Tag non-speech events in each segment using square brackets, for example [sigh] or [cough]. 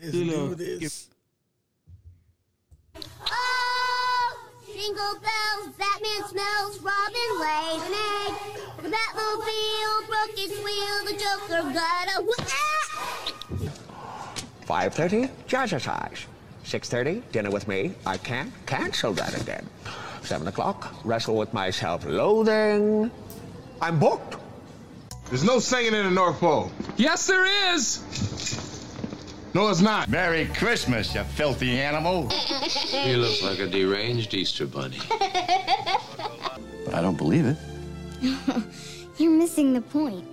Let's Do a do this. Oh, jingle bells, Batman smells, Robin lays an egg. The Batmobile broke its wheel, the Joker got a ah! 5.30, jazzercise. 6.30, dinner with me. I can't cancel that again. 7 o'clock, wrestle with my self-loathing. I'm booked. There's no singing in the North Pole. Yes, there is. No, it's not. Merry Christmas, you filthy animal. He looks like a deranged Easter bunny. But [laughs] I don't believe it. [laughs] You're missing the point.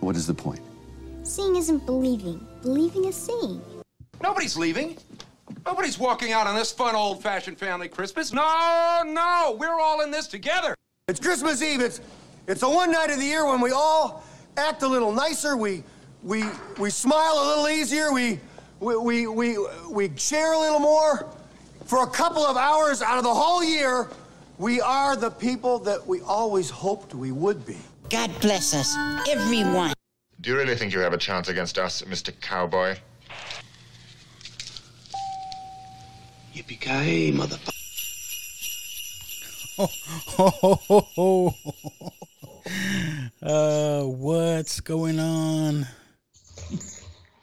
What is the point? Seeing isn't believing. Believing is seeing. Nobody's leaving. Nobody's walking out on this fun old-fashioned family Christmas. No, no, we're all in this together. It's Christmas Eve. It's it's the one night of the year when we all act a little nicer. We we we smile a little easier. We we we we, we share a little more. For a couple of hours out of the whole year, we are the people that we always hoped we would be. God bless us, everyone. Do you really think you have a chance against us, Mr. Cowboy? Yippee-ki-yay, motherfucker. [laughs] uh, what's going on?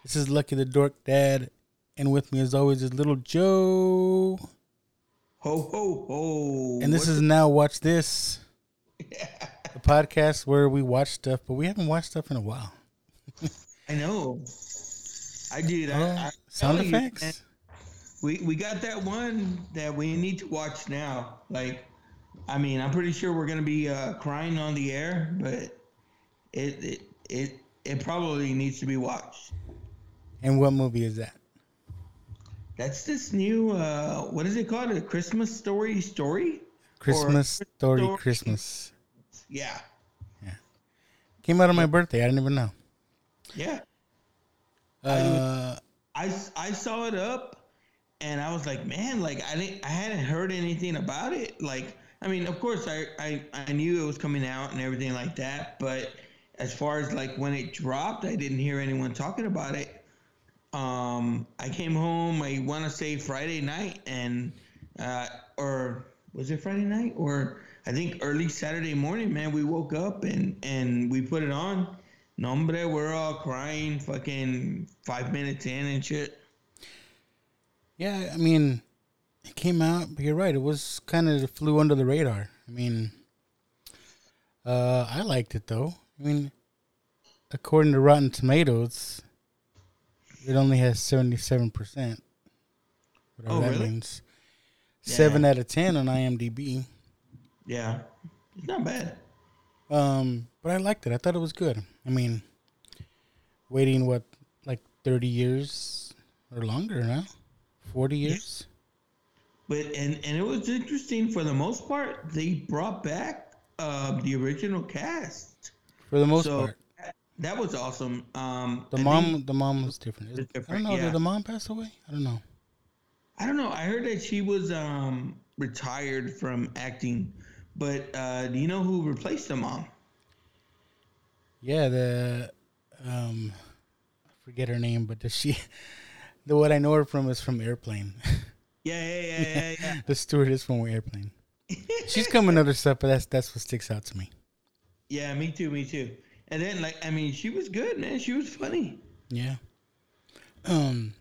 This is Lucky the Dork Dad, and with me, as always, is Little Joe. Ho ho ho! And this What's is now Watch This, [laughs] the podcast where we watch stuff, but we haven't watched stuff in a while. I know. I did. Oh, I, I sound tell you, effects? we we got that one that we need to watch now. Like, I mean, I'm pretty sure we're gonna be uh, crying on the air, but it it it it probably needs to be watched. And what movie is that? That's this new uh what is it called? A Christmas story story? Christmas Or- Story Christmas. Yeah. Yeah. Came out on my birthday. I didn't even know. Yeah. Uh, I, I saw it up and I was like, man, like I didn't I hadn't heard anything about it. Like I mean, of course I, I, I knew it was coming out and everything like that, but as far as like when it dropped, I didn't hear anyone talking about it. Um I came home, I wanna say Friday night and uh or was it Friday night? Or I think early Saturday morning, man, we woke up and and we put it on. Nombre, we're all crying, fucking five minutes in and shit. Yeah, I mean, it came out, but you're right. It was kind of flew under the radar. I mean, uh, I liked it though. I mean, according to Rotten Tomatoes, it only has seventy seven percent. Whatever Oh, that really? means. Seven out of ten on IMDb. Yeah, it's not bad. Um, but I liked it. I thought it was good. I mean, waiting what like thirty years or longer now, forty years. But and and it was interesting for the most part. They brought back uh, the original cast. For the most So, part, That was awesome. Um, the I mom, the mom was different. It's I don't know. yeah. Did the mom pass away? I don't know. I don't know. I heard that she was um, retired from acting, but uh, do you know who replaced the mom? Yeah, the um, I forget her name, but does she? [laughs] The what I know her from is from Airplane. Yeah, yeah, yeah, [laughs] yeah, yeah. the stewardess from Airplane. She's coming other stuff, but that's that's what sticks out to me. yeah, me too, me too. And then like, I mean, she was good, man. She was funny. Yeah. Um.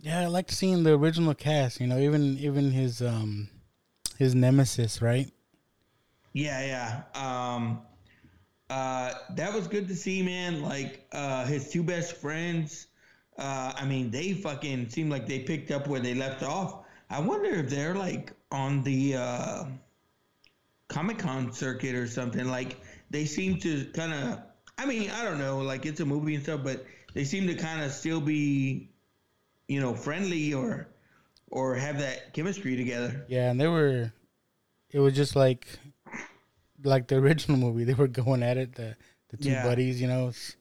Yeah, I liked seeing the original cast. You know, even even his um his nemesis, right? Yeah, yeah. Um, uh, that was good to see, man. Like uh, his two best friends. Uh, I mean, they fucking seemed like they picked up where they left off. I wonder if they're like on the uh, Comic Con circuit or something. Like they seem to kind of. I mean, I don't know. Like it's a movie and stuff, but they seem to kind of still be, you know, friendly or or have that chemistry together. Yeah, and they were. It was just like, like the [laughs] original movie. They were going at it. The the two Yeah. buddies. You know, it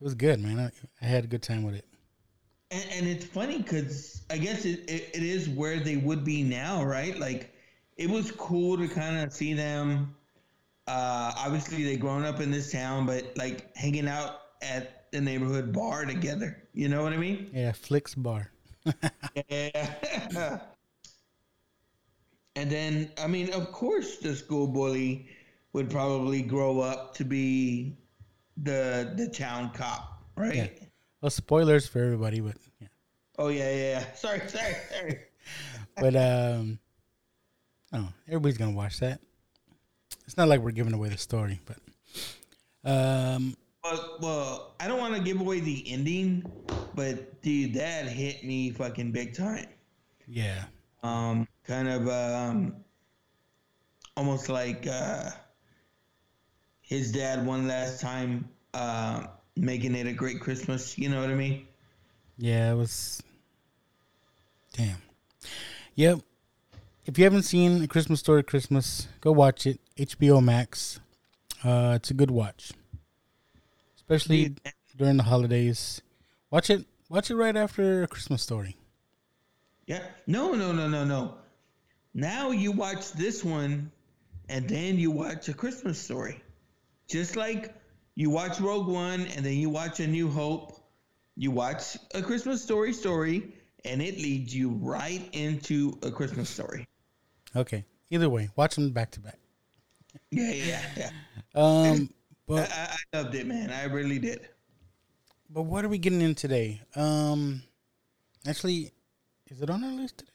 was good, man. I, I had a good time with it. And, and it's funny because I guess it, it, it is where they would be now, right? Like, it was cool to kind of see them. Uh, obviously, they grown up in this town, but like hanging out at the neighborhood bar together. You know what I mean? Yeah, Flicks Bar. Yeah. [laughs] and then, I mean, of course, the school bully would probably grow up to be the the town cop, right? Yeah. Well, spoilers for everybody, but yeah. Oh yeah, yeah, yeah. Sorry, sorry, sorry. [laughs] But um, oh, everybody's gonna watch that. It's not like we're giving away the story, but um, Well, well, I don't want to give away the ending, but dude, that hit me fucking big time. yeah, Um, kind of um, almost like uh, his dad one last time uh, making it a great Christmas. You know what I mean? yeah, it was. Damn. Yep. If you haven't seen A Christmas Story Christmas, go watch it. HBO Max. Uh, it's a good watch, especially during the holidays. Watch it. Watch it right after A Christmas Story. Yeah. No, no, no, no, no. Now you watch this one, and then you watch a Christmas story. Just like you watch Rogue One, and then you watch A New Hope. You watch a Christmas story story, and it leads you right into a Christmas story. Okay. Either way, watch them back to back. Yeah, yeah, yeah. [laughs] Um, I, but I, I loved it, man. I really did. but what are we getting in today? Um, actually, is it on our list today?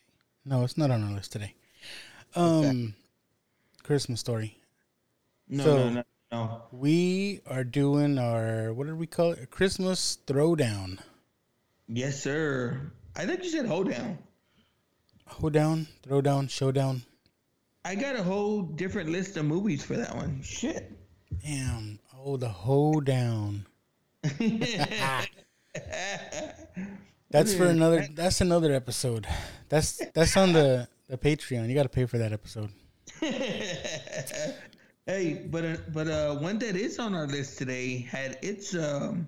No, it's not on our list today. Um, Christmas story. No, So- no, no, no. We are doing our what did we call it? Christmas throwdown. Yes, sir. I think you said hold down. Hoedown, throwdown, showdown. I got a whole different list of movies for that one. Shit. Damn. Oh, the hoedown. [laughs] That's for another. That's another episode. That's that's on the the Patreon. You got to pay for that episode. [laughs] Hey, but uh, but uh, one that is on our list today had its um,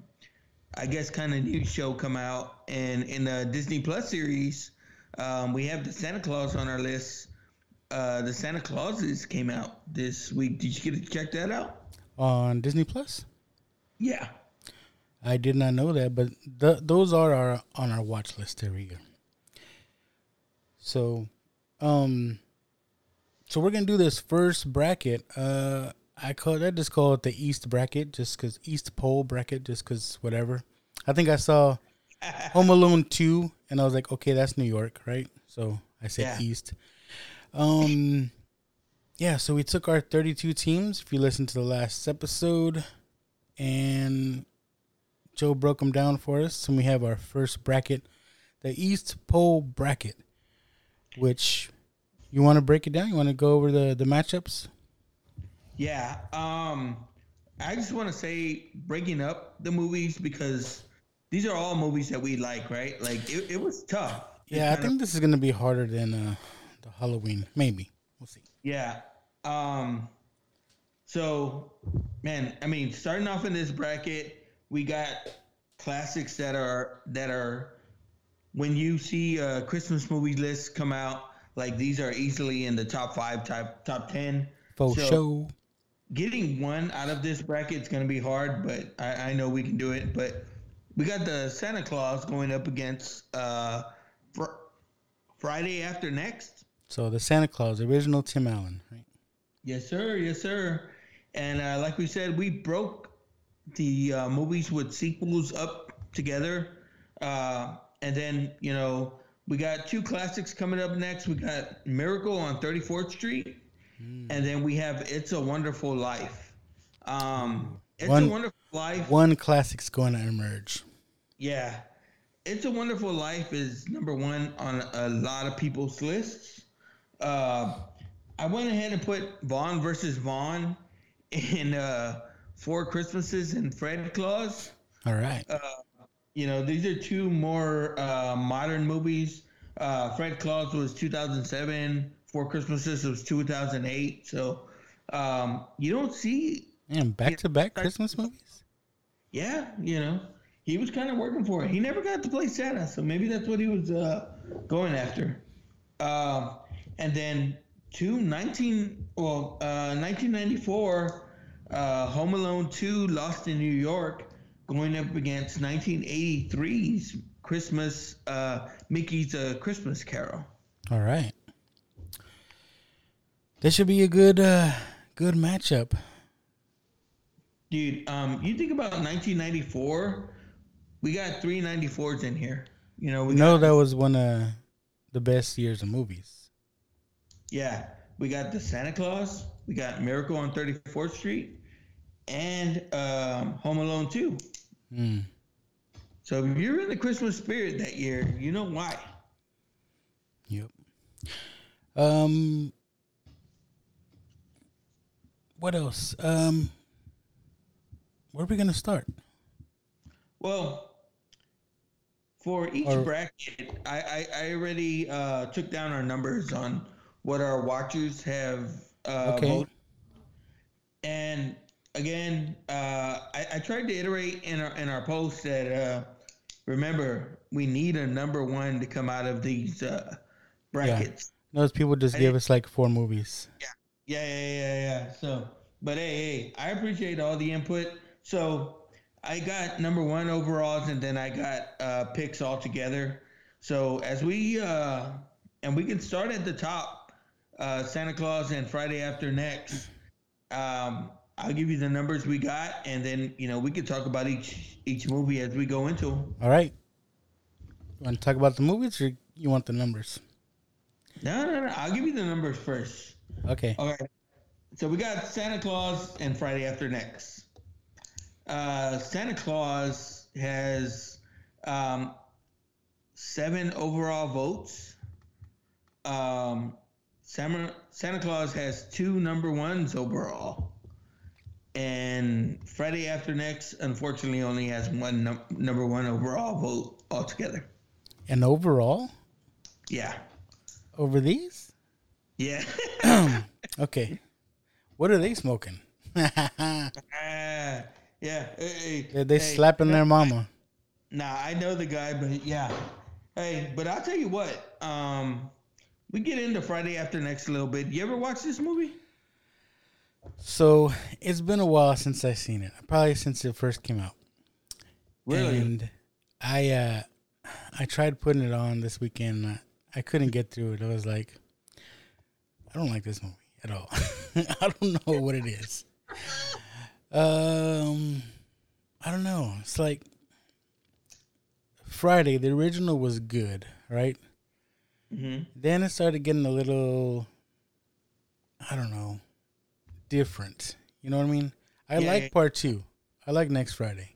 I guess kind of new show come out, and in the Disney Plus series, um, we have the Santa Claus on our list. Uh, the Santa Clauses came out this week. Did you get to check that out? on Disney Plus. Yeah. I did not know that, but th- those are our on our watch list every year. So, um, so we're gonna do this first bracket. Uh, I call I just call it the East bracket, just cause East Pole bracket, just cause whatever. I think I saw [laughs] Home Alone two, and I was like, okay, that's New York, right? So I said Yeah. East. Um, yeah. So we took our thirty-two teams. If you listen to the last episode, and Joe broke them down for us, and we have our first bracket, the East Pole bracket. Which you want to break it down? You want to go over the the matchups? Yeah. Um, I just want to say breaking up the movies because these are all movies that we like, right? Like it, it was tough. Yeah, I think this is gonna be harder than uh, the Halloween. Maybe we'll see. Yeah. Um so man, I mean, starting off in this bracket, we got classics that are that are when you see a Christmas movie list come out, like these are easily in the top 5, top top 10. For So, show. Getting one out of this bracket is going to be hard, but I, I know we can do it. But we got the Santa Claus going up against uh, fr- Friday after next. So the Santa Claus, original Tim Allen, right? Yes, sir. Yes, sir. And uh, like we said, we broke the uh, movies with sequels up together. Uh, and then, you know, we got two classics coming up next. We got Miracle on 34th Street. And then we have It's a Wonderful Life. Um, it's a Wonderful Life. One classic's going to emerge. Yeah. It's a Wonderful Life is number one on a lot of people's lists. Uh, I went ahead and put Vaughn versus Vaughn in uh, Four Christmases and Fred Claus. All right. Uh, you know, these are two more uh, modern movies. Uh, Fred Claus was 2007. Four Christmases was 2008. So um, you don't see Man, back to back Christmas movies. yeah, you know, he was kind of working for it. He never got to play Santa, so maybe that's what he was uh, going after. Um, and then two 19, well, uh, 1994, uh, Home Alone 2, Lost in New York. going up against 1983's Christmas uh, Mickey's a Christmas Carol. All right. This should be a good uh good matchup. Dude, um, you think about 1994, we got three 94s in here. You know, we No, got, that was one of the best years of movies. Yeah, we got the Santa Claus, we got Miracle on 34th Street, and um, Home Alone 2. Hmm. So if you're in the Christmas spirit that year, you know why. Yep. Um. What else? Um. Where are we gonna start? Well, for each Or- bracket, I, I, I already uh, took down our numbers on what our watchers have uh, Okay. voted. And again, uh, I, I tried to iterate in our in our post that uh, remember we need a number one to come out of these uh, brackets. Those people just I gave didn't- us like four movies. Yeah, yeah, yeah, yeah. So, but hey, hey, I appreciate all the input. So, I got number one overalls, and then I got uh, picks all together. So, as we uh, and we can start at the top, uh, Santa Claus and Friday After Next. Um, I'll give you the numbers we got, and then you know we can talk about each each movie as we go into. All right. You want to talk about the movies, or you want the numbers? No, no, no. I'll give you the numbers first. Okay. All right. So we got Santa Claus and Friday After Next. Uh, Santa Claus has um, seven overall votes. Um, Santa, Santa Claus has two number ones overall. And Friday After Next, unfortunately, only has one num- number one overall vote altogether. And overall, Yeah. over these, Yeah. [clears throat] [coughs] okay. What are they smoking? Ah, [laughs] yeah. Hey, They, they hey, slapping their mama. Nah, I know the guy, but yeah. Hey, but I'll tell you what. Um, we get into Friday After Next a little bit. You ever watch this movie? So it's been a while since I seen it. Probably since it first came out. Really? And I uh I tried putting it on this weekend. I, I couldn't get through it. I was like, I don't like this movie at all. [laughs] I don't know what it is. Um, I don't know. It's like Friday. The original was good, right? Mm-hmm. Then it started getting a little, I don't know, different. You know what I mean? I Yeah, like part two. I like next Friday,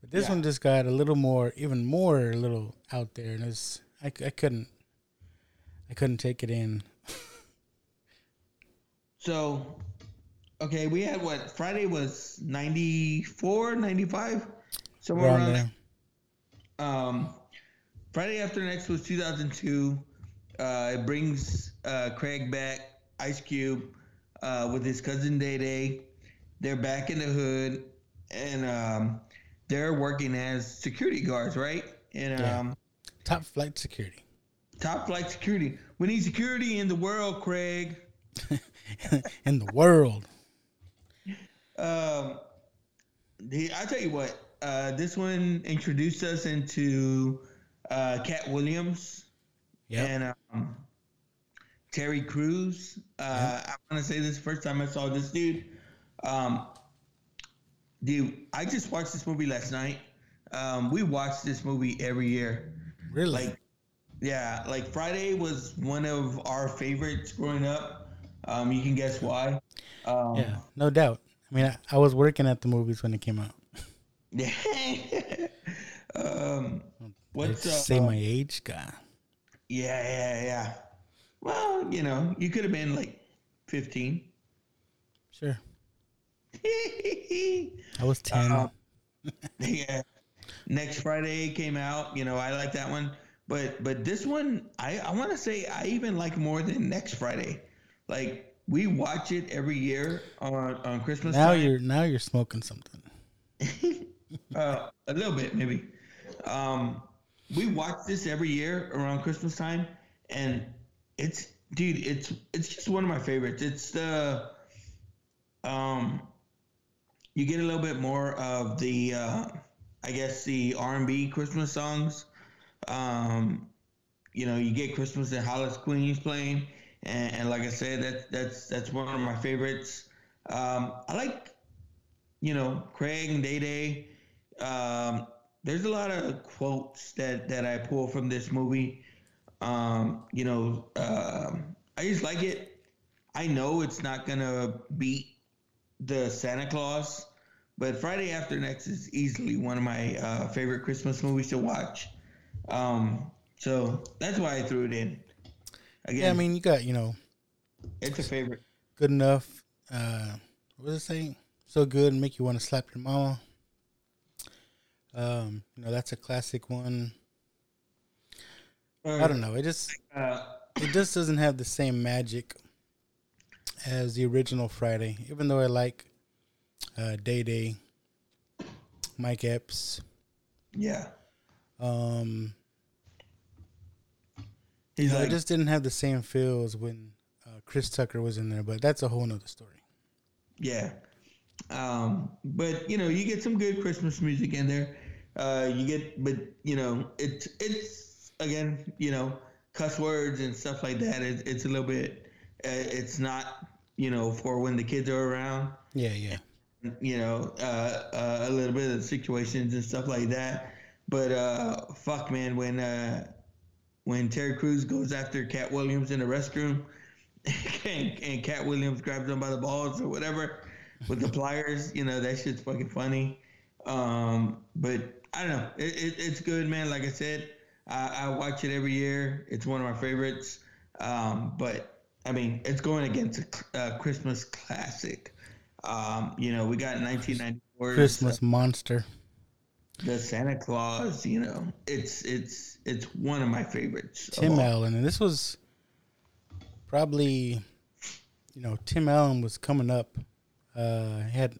but this Yeah. one just got a little more, even more, a little out there, and it's I, I couldn't, I couldn't take it in. [laughs] So, okay, we had what? Friday was 94, 95? Somewhere Around there. Um, Friday After Next was 2002. Uh, it brings uh, Craig back, Ice Cube, uh, with his cousin Day Day. They're back in the hood, and um, they're working as security guards, right? And Yeah. um, Top flight security. top flight security. We need security in the world, Craig. [laughs] in the world. Um, the, I tell you what, uh, this one introduced us into uh, Katt Williams Yep. and um, Terry Crews. Uh, I want to say this first time I saw this dude. Um, dude, I just watched this movie last night. Um, we watch this movie every year. Really? Like, yeah, like Friday was one of our favorites growing up. Um, you can guess why. Um, yeah, no doubt. I mean, I, I was working at the movies when it came out. Yeah. [laughs] um, what's uh, say my age, God. Yeah, yeah, yeah. Well, you know, you could have been like fifteen. Sure. [laughs] I was ten. Um, [laughs] yeah. Next Friday came out. You know, I like that one, but but this one, I I want to say I even like more than Next Friday. Like we watch it every year on on Christmas. now time. you're now you're smoking something. [laughs] uh, a little bit maybe. Um, we watch this every year around Christmas time, and it's dude, it's it's just one of my favorites. It's the um, you get a little bit more of the, uh, I guess the R and B Christmas songs. Um, you know, you get Christmas and Hollis Queens playing, and, and like I said, that's that's that's one of my favorites. Um, I like, you know, Craig and Day Day. Um, there's a lot of quotes that that I pull from this movie. Um, you know, um, I just like it. I know it's not gonna beat the Santa Claus, but Friday After Next is easily one of my uh, favorite Christmas movies to watch. Um, so that's why I threw it in. Again, yeah, I mean, you got you know, it's a favorite. good enough. Uh, what was it saying? So good, and make you want to slap your mama. Um, you know, that's a classic one. I don't know. It just Uh, it just doesn't have the same magic as the original Friday. Even though I like uh, Day Day, Mike Epps. Yeah. Um, He's like- it just didn't have the same feels when uh, Chris Tucker was in there. But that's a whole nother story. Yeah. Um, but you know, you get some good Christmas music in there. Uh, you get, but you know, it's it's again, you know, cuss words and stuff like that. It's, it's a little bit. Uh, it's not, you know, for when the kids are around. Yeah, yeah. You know, uh, uh, a little bit of situations and stuff like that. But uh, fuck, man, when uh, when Terry Crews goes after Katt Williams in the restroom, [laughs] and, and Katt Williams grabs him by the balls or whatever with the pliers, you know that shit's fucking funny. Um, but I don't know, it, it, it's good, man. Like I said, I, I watch it every year. It's one of my favorites. Um, but I mean, it's going against a uh, Christmas classic. Um, you know, we got 1994 Christmas monster. the Santa Claus. You know, it's it's it's one of my favorites. Tim. Allen, and this was probably, you know, Tim Allen was coming up. Uh, had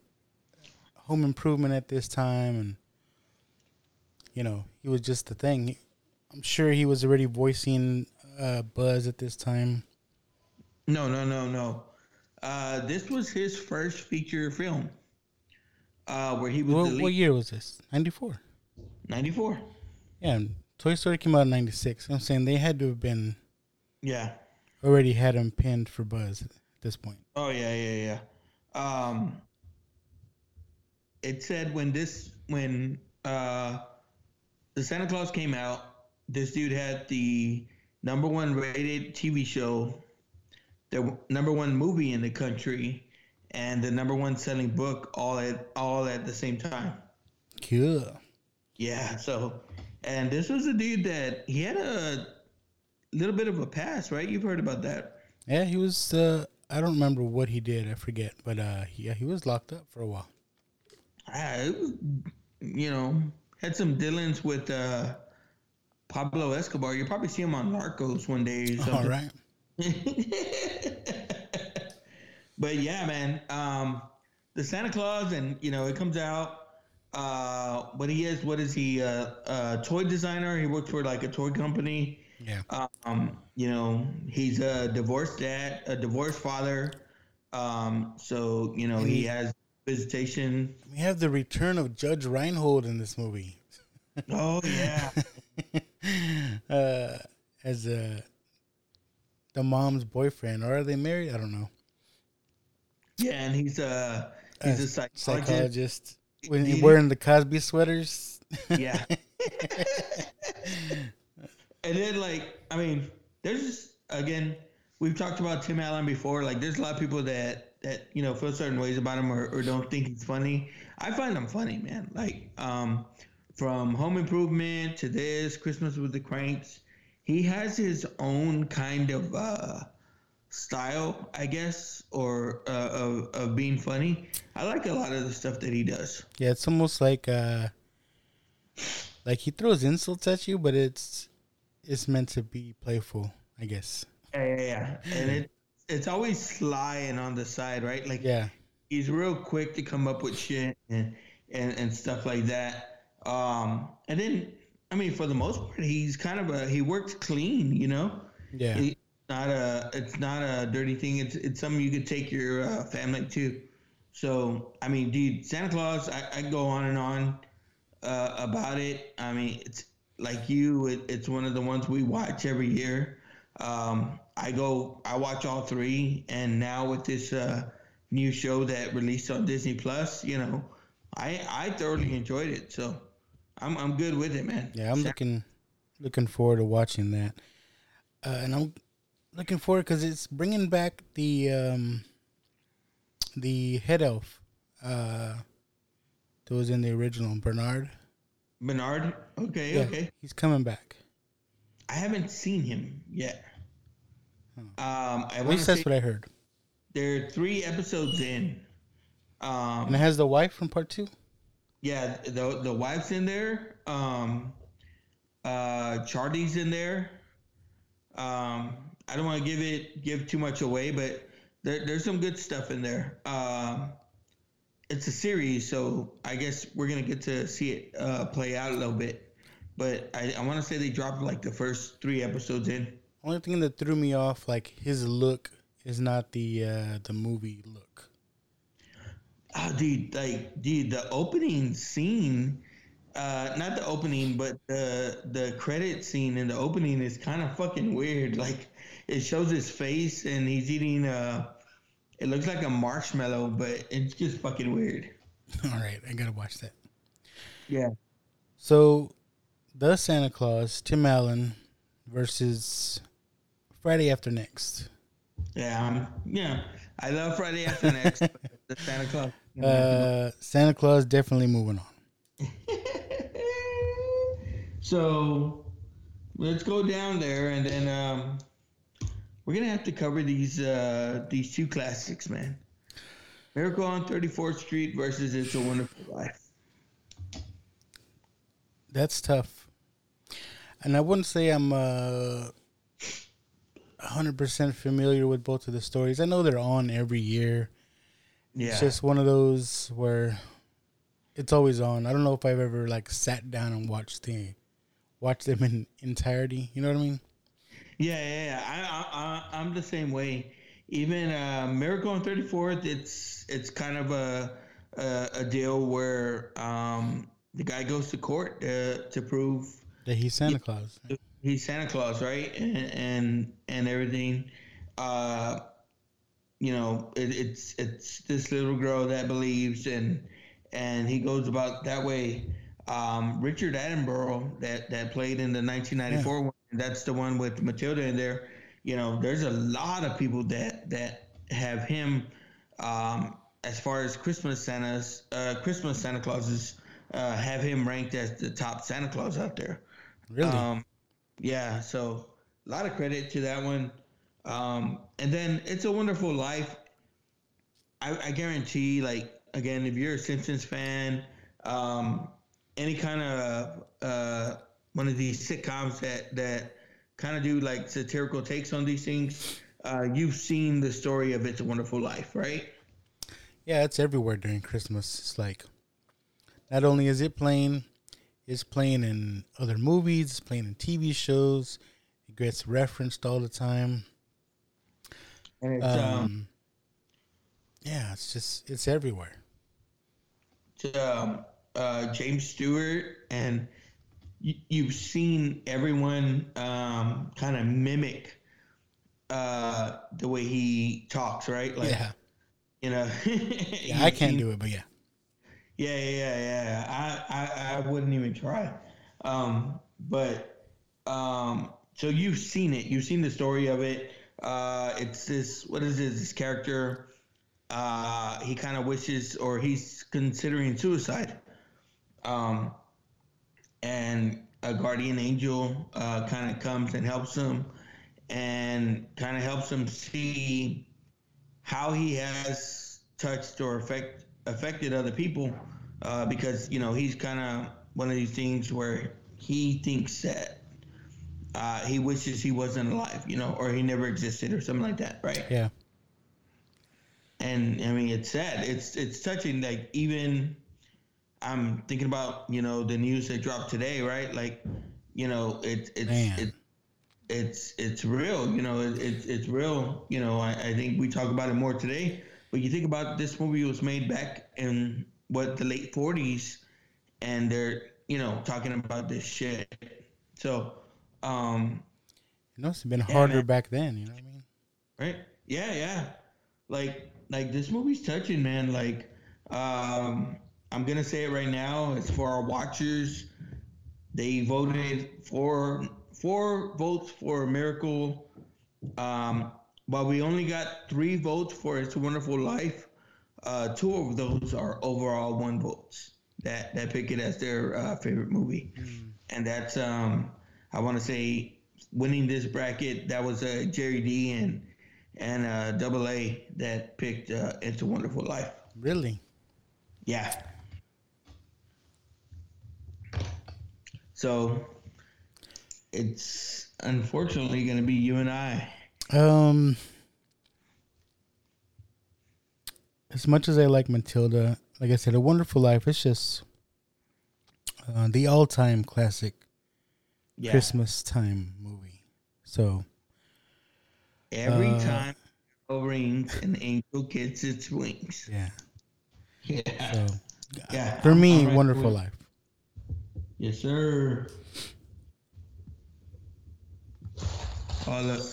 Home Improvement at this time, and you know, he was just the thing. I'm sure he was already voicing uh, Buzz at this time. No, no, no, no. Uh, this was his first feature film. Uh, where he was What, what year was this? '94. 94. Yeah, and Toy Story came out in '96. I'm saying they had to have been Yeah. already had him pinned for Buzz at this point. Oh yeah, yeah, yeah. Um, it said when this when uh, the Santa Claus came out, this dude had the number one rated TV show, the number one movie in the country, and the number one selling book all at all at the same time. Cool. Yeah. So, and this was a dude that he had a little bit of a past, right? You've heard about that. Yeah, he was. Uh, I don't remember what he did. I forget, but uh, yeah, he was locked up for a while. It was, you know, had some dealings with uh, Pablo Escobar. You'll probably see him on Narcos one day. All right. [laughs] but yeah, man, um, the Santa Claus, and you know, it comes out. Uh, what he is, what is he? Uh, a toy designer. He works for like a toy company. Yeah. Um, you know, he's a divorced dad, a divorced father. Um, so you know, he has visitation. We have the return of Judge Reinhold in this movie. [laughs] Oh yeah. [laughs] uh, as a the mom's boyfriend, or are they married? I don't know. Yeah, and he's a he's a As psychologist. psychologist. When He- he wearing the Cosby sweaters. Yeah. [laughs] and then like I mean, there's just again, we've talked about Tim Allen before. Like there's a lot of people that that, you know, feel certain ways about him or, or don't think he's funny. I find him funny, man. Like, um, from Home Improvement to this, Christmas with the Cranks, he has his own kind of uh style, I guess, or uh, of, of being funny. I like a lot of the stuff that he does. Yeah, it's almost like uh, like he throws insults at you, but it's it's meant to be playful, I guess. Yeah, yeah, yeah. And it it's always sly and on the side, right? Like Yeah. he's real quick to come up with shit and and, and stuff like that. Um, and then I mean, for the most part, he's kind of a he works clean, you know. Yeah. He- not a it's not a dirty thing. It's it's something you could take your uh, family to. So I mean, dude, Santa Claus. I, I go on and on uh, about it. I mean, it's like you. It, it's one of the ones we watch every year. Um, I go. I watch all three, and now with this uh, new show that released on Disney Plus, you know, I I thoroughly enjoyed it. So I'm I'm good with it, man. Yeah, I'm looking looking forward to watching that, uh, and I'm looking forward because it's bringing back the um, the head elf uh, that was in the original Bernard. Bernard. Okay. Yeah, Okay. he's coming back. I haven't seen him yet. Um, I At least that's what I heard. they're three episodes in. Um, And it has the wife from part two. Yeah, the the wife's in there. Um, uh, Charlie's in there. Um, I don't want to give it give too much away, but there, there's some good stuff in there. Um, it's a series, so I guess we're gonna get to see it uh, play out a little bit. But I, I want to say they dropped like the first three episodes in. Only thing that threw me off, like his look, is not the uh, the movie look. Oh, dude, like, dude, the opening scene, uh, not the opening, but the the credit scene in the opening is kind of fucking weird. Like, it shows his face and he's eating uh it looks like a marshmallow, but it's just fucking weird. [laughs] All right, I gotta watch that. Yeah. So, the Santa Claus, Tim Allen versus Friday After Next. Yeah, um, yeah. I love Friday After Next, [laughs] the Santa Claus. Uh, Santa Claus definitely moving on. [laughs] So let's go down there, and then um, we're gonna have to cover these uh, these two classics, man. Miracle on 34th Street versus It's a Wonderful Life. That's tough. And I wouldn't say I'm uh, 100% familiar with both of the stories. I know they're on every year. Yeah. It's just one of those where it's always on. I don't know if I've ever like sat down and watched the watched them in entirety. You know what I mean? Yeah, yeah, yeah. I, I, I'm the same way. Even uh, Miracle on 34th, it's it's kind of a a, a deal where um, the guy goes to court uh, to prove That he's Santa Claus. He's Santa Claus, right? And and, and everything. Uh, you know, it, it's it's this little girl that believes, and and he goes about that way. Um, Richard Attenborough, that that played in the 1994 one, that's the one with Matilda in there. You know, there's a lot of people that that have him um, as far as Christmas Santa's uh, Christmas Santa Clauses uh, have him ranked as the top Santa Claus out there. Really? Um, yeah. So a lot of credit to that one. Um, and then it's a wonderful life. I, I guarantee, like again, if you're a Simpsons fan, um, any kind of uh, one of these sitcoms that that kind of do like satirical takes on these things, uh, you've seen the story of It's a Wonderful Life, right? Yeah, it's everywhere during Christmas. It's like not only is it playing, it's playing in other movies, it's playing in TV shows. It gets referenced all the time. And it's um, yeah, it's just it's everywhere. to um, uh, James Stewart, and you, you've seen everyone um, kind of mimic uh, the way he talks, right? Like, yeah, you know. [laughs] yeah, I can't do it, but yeah. Yeah, yeah, yeah. I, I, I wouldn't even try. Um, but um, so you've seen it. You've seen the story of it. Uh, it's this. What is this? This character. Uh, he kind of wishes, or he's considering suicide. Um, and a guardian angel uh, kind of comes and helps him, and kind of helps him see how he has touched or affect affected other people uh, because you know he's kind of one of these things where he thinks that uh, he wishes he wasn't alive, you know, or he never existed or something like that, right? Yeah. And I mean, it's sad. It's it's touching. Like even I'm thinking about you know the news that dropped today, right? Like you know it, it's Man. it, it's it's real. You know it, it's it's real. You know I, I think we talk about it more today but you think about this movie was made back in what the late '40s, and they're you know talking about this shit. So, um, It must have been Yeah, harder man. back then. You know what I mean? right? Yeah, yeah. Like like this movie's touching, man. Like um I'm gonna say it right now. It's for our watchers. They voted for four votes for a Miracle. Um, but we only got three votes for It's a Wonderful Life. Uh, two of those are overall one votes that that pick it as their uh, favorite movie, and that's um I want to say winning this bracket that was uh, Jerry D and and uh, Double A that picked uh, It's a Wonderful Life. Really? Yeah. So it's unfortunately going to be you and I. Um, as much as I like Matilda, like I said, A Wonderful Life, it's just uh, the all-time classic Yeah. Christmas time movie. So Every Uh, time rings, an angel gets its wings. yeah, Yeah. so Yeah. for me, right Wonderful Life. Yes, sir. Oh, look.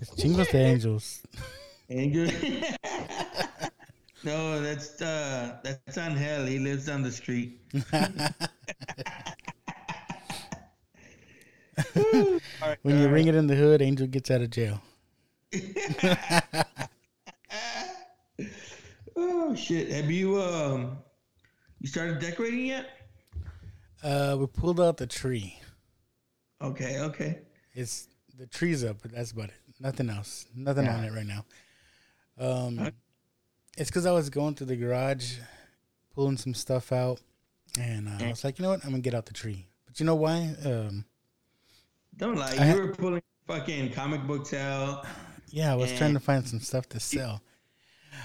It's Jingles the Angels. Angel. [laughs] no, that's uh, that's on hell. He lives on the street. [laughs] when you ring it in the hood, Angel gets out of jail. [laughs] Oh shit! Have you um, you started decorating yet? Uh, we pulled out the tree. Okay, okay. It's the tree's up, but that's about it. Nothing else. Nothing Yeah. on it right now. Um, it's because I was going through the garage, pulling some stuff out, and uh, I was like, you know what? I'm gonna get out the tree. But you know why? Um, Don't lie. I- You were pulling fucking comic books out. yeah, I was trying to find some stuff to sell.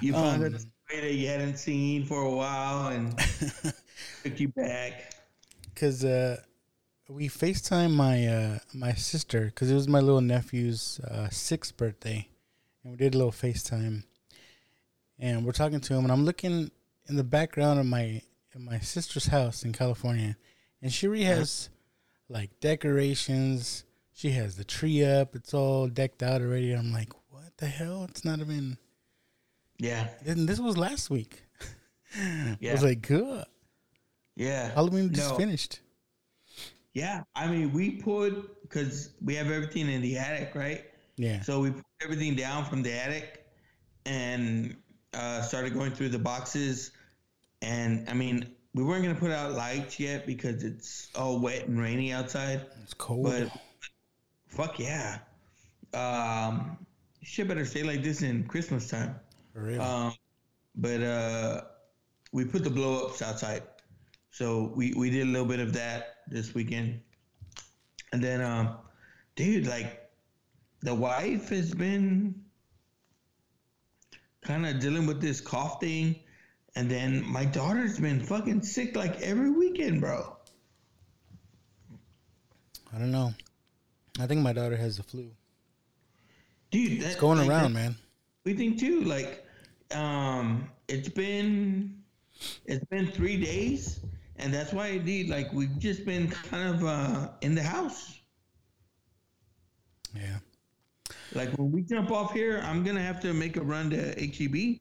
You found Um, a story that you hadn't seen for a while and [laughs] took you back. because uh, we FaceTime my uh, my sister because it was my little nephew's uh, sixth birthday, and we did a little FaceTime, and we're talking to him, and I'm looking in the background of my my sister's house in California, and she already has like decorations. She has the tree up; it's all decked out already. I'm like, what the hell? It's not even. Yeah. And this was last week. [laughs] I Yeah. was like, good. Yeah. Halloween just No. finished. Yeah. I mean, we put because we have everything in the attic, right? Yeah. So we put everything down from the attic and uh, started going through the boxes. And I mean, we weren't gonna put out lights yet because it's all wet and rainy outside. It's cold. But fuck yeah. Um, shit better stay like this in Christmas time. For real. Um, but uh, we put the blow ups outside, so we we did a little bit of that this weekend, and then um, dude, like the wife has been kind of dealing with this cough thing, and then my daughter's been fucking sick like every weekend, bro. I don't know. I think my daughter has the flu. Dude, It's going like, around, that- man. We think too. Like, um, it's been it's been three days, and that's why indeed, like, we've just been kind of uh in the house. Yeah. Like when we jump off here, I'm gonna have to make a run to HEB.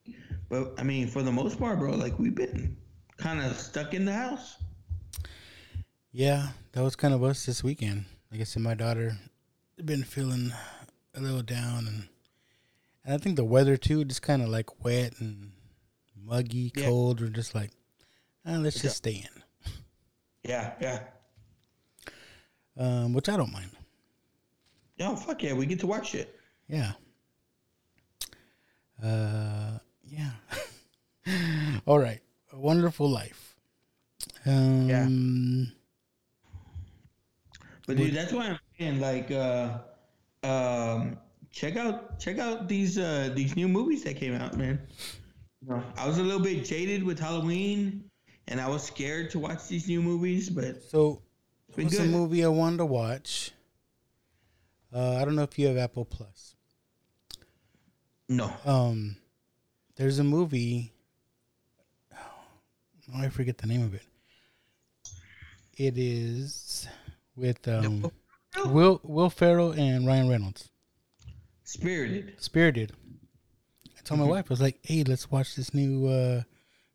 But I mean, for the most part, bro, like we've been kind of stuck in the house. Yeah, that was kind of us this weekend. Like I said, my daughter been feeling a little down, and and I think the weather too, just kind of like wet and muggy, Yeah. cold. We're just like, ah, let's Yeah. just stay in, Yeah, yeah. um, which I don't mind. Yo, fuck yeah, we get to watch it. Yeah. Uh, yeah. [laughs] All right. A Wonderful Life. Um, But dude, that's why I'm saying like uh um check out check out these uh these new movies that came out, man. I was a little bit jaded with Halloween and I was scared to watch these new movies, but So, what's a movie I wanted to watch? Uh, I don't know if you have Apple Plus. No. Um, there's a movie. Oh, I forget the name of it. It is with um, Will Will Ferrell and Ryan Reynolds. Spirited. Spirited. I told Mm-hmm. my wife, I was like, "Hey, let's watch this new uh,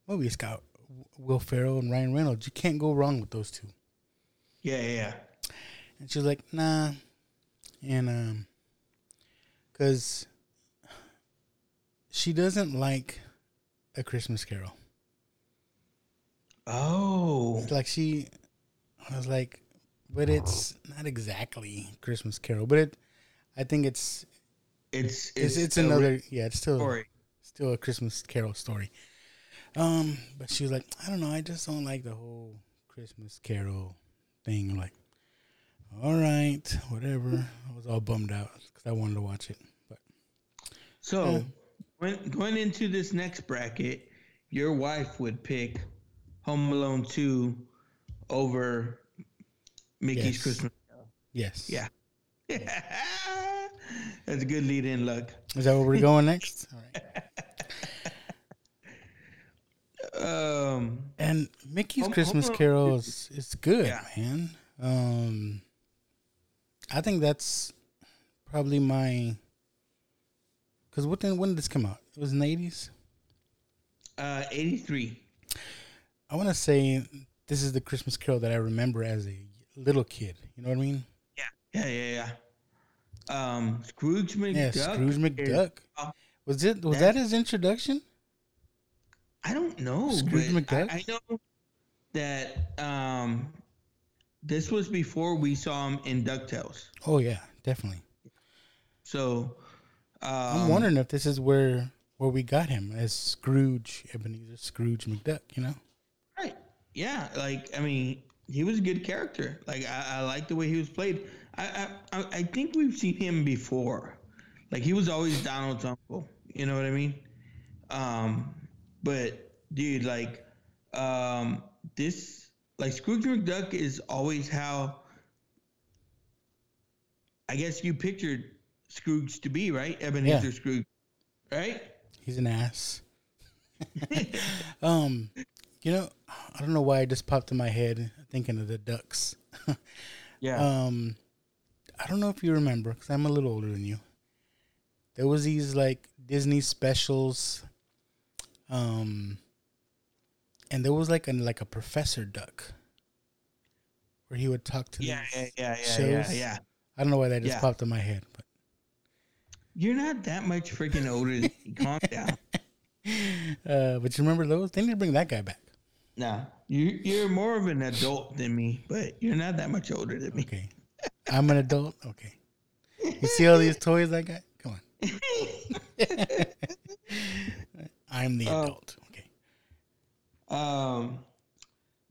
movie. It's got Will Ferrell and Ryan Reynolds. You can't go wrong with those two. Yeah, yeah, yeah. And she's like, "Nah," and um, because she doesn't like a Christmas Carol. Oh. It's like she, I was like, but it's not exactly Christmas Carol, but it, I think it's, It's it's, it's, it's another, yeah, it's still, story. still a Christmas Carol story. Um, but she was like, I don't know, I just don't like the whole Christmas Carol thing. I'm like, all right, whatever. I was all bummed out because I wanted to watch it, but So, Yeah. when, going into this next bracket, your wife would pick Home Alone 2 over Mickey's Yes. Christmas. yes, Yeah. [laughs] That's a good lead in, luck. Is that where we're going next? [laughs] All right. Um, And Mickey's Home- Christmas Home Carol is- is, is good, Yeah. man. Um, I think that's probably my. Because what then? When did this come out? It was in the eighties. uh, 83. I want to say this is the Christmas Carol that I remember as a little kid. You know what I mean? Yeah, yeah, yeah, yeah. Um, Scrooge McDuck. Yeah, Scrooge is- McDuck. uh, Was it? Was that his introduction? I don't know. Scrooge McDuck? I, I know that um, this was before we saw him in DuckTales. Oh yeah, definitely. So um, I'm wondering if this is where where we got him as Scrooge Ebenezer Scrooge McDuck. You know? Right. Yeah. Like, I mean, he was a good character. Like, I, I like the way he was played. I, I, I think we've seen him before. Like, he was always Donald's uncle. You know what I mean? Um, but dude, like, um, this, like, Scrooge McDuck is always how. I guess you pictured Scrooge to be right, Ebenezer Yeah. Scrooge, right? He's an ass. [laughs] um, you know, I don't know why it just popped in my head thinking of the ducks. [laughs] Yeah. Um, I don't know if you remember because I'm a little older than you. There was these like Disney specials. Um, and there was like a like a Professor Duck, where he would talk to Yeah, yeah, yeah, yeah, shows. yeah, yeah. I don't know why that just Yeah. popped in my head, but You're not that much freaking older. than me. Calm [laughs] down. uh, but you remember those? They need to bring that guy back. No, you you're more of an adult than me, but you're not that much older than me. Okay. I'm an adult. Okay. You see all these [laughs] toys I got? Come on. [laughs] I'm the Oh. adult. Okay. Um,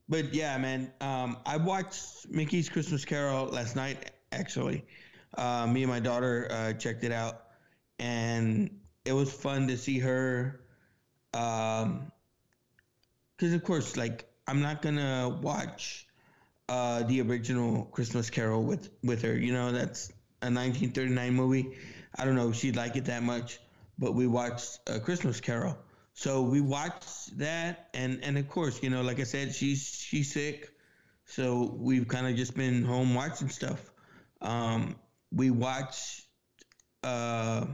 but yeah, man. Um, I watched Mickey's Christmas Carol last night. Actually, uh, me and my daughter uh, checked it out, and it was fun to see her. Um, because of course, like I'm not gonna watch uh the original Christmas Carol with with her. You know, that's a 1939 movie. I don't know if she'd like it that much, but we watched a Christmas Carol. So we watched that, and and of course, you know, like I said, she's she's sick, so we've kind of just been home watching stuff. Um, we watched uh,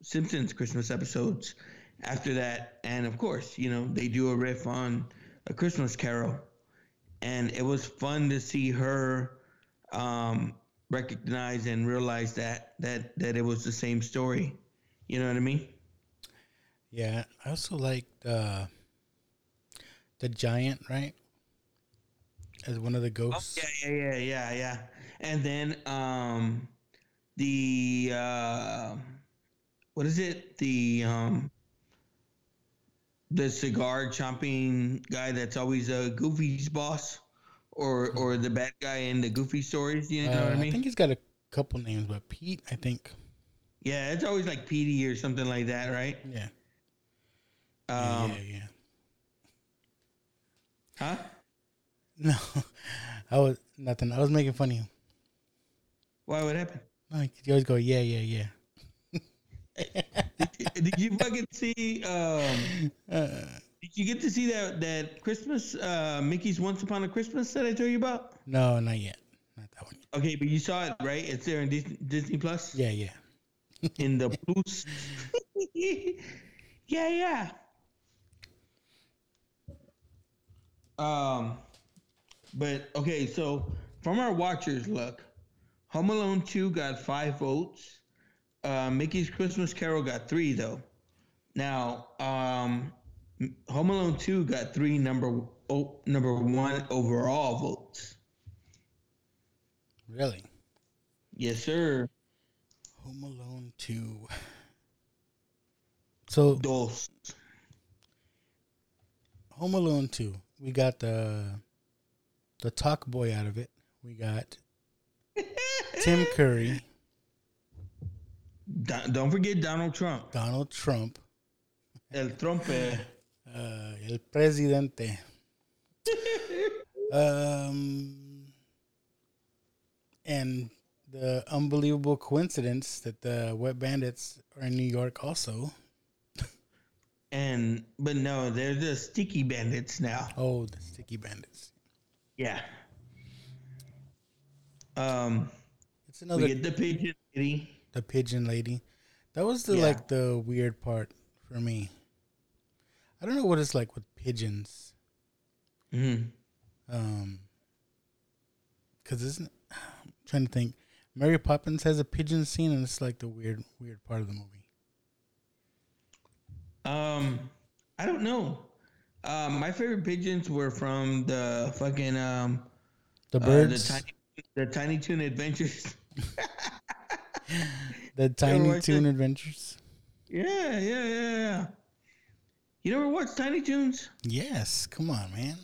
Simpsons Christmas episodes after that, and of course, you know, they do a riff on a Christmas Carol, and it was fun to see her um, recognize and realize that that that it was the same story. You know what I mean? Yeah. I also liked uh, the giant, right? As one of the ghosts. Yeah, yeah, yeah, yeah, yeah. And then um the uh what is it? The um the cigar chomping guy that's always a Goofy's boss or or the bad guy in the Goofy stories, you know Uh, what I mean? I think he's got a couple names, but Pete, I think. yeah, it's always like Petey or something like that, right? Yeah. Um yeah, yeah. Huh? No, [laughs] I was nothing. I was making fun of you. Why would happen? No, you always go, yeah, yeah, yeah. did, did you fucking see? Um, [laughs] Uh, did you get to see that that Christmas uh, Mickey's Once Upon a Christmas that I told you about? no, not yet. Not that one. Okay, but you saw it, right? It's there in Disney, Disney Plus. Yeah, yeah. In the [laughs] plus. yeah, yeah. Um, but okay, so from our watchers, look, Home Alone Two got five votes. Uh, Mickey's Christmas Carol got three though. Now, um, Home Alone Two got three number oh, number one overall votes. Really? Yes, sir. Home Alone 2. So, Dos. Home Alone 2. We got the the talk boy out of it. We got [laughs] Tim Curry, Don- don't forget Donald Trump. Donald Trump, El Trompe. uh, El Presidente. [laughs] um, and the unbelievable coincidence that the Wet Bandits are in New York also. And but no, they're the sticky bandits now. Oh, the Sticky Bandits. Yeah. Um, It's another we get the pigeon lady. the pigeon lady. That was the Yeah. like the weird part for me. I don't know what it's like with pigeons. Mhm. Um, because isn't [sighs] I'm trying to think. Mary Poppins has a pigeon scene, and it's like the weird, weird part of the movie. Um, I don't know. Um, my favorite pigeons were from the fucking um, The uh, birds, the tiny, the Tiny Toon Adventures. [laughs] the Tiny Toon it? Adventures. yeah, yeah, yeah, yeah. You never watched Tiny Toons? Yes, come on, man.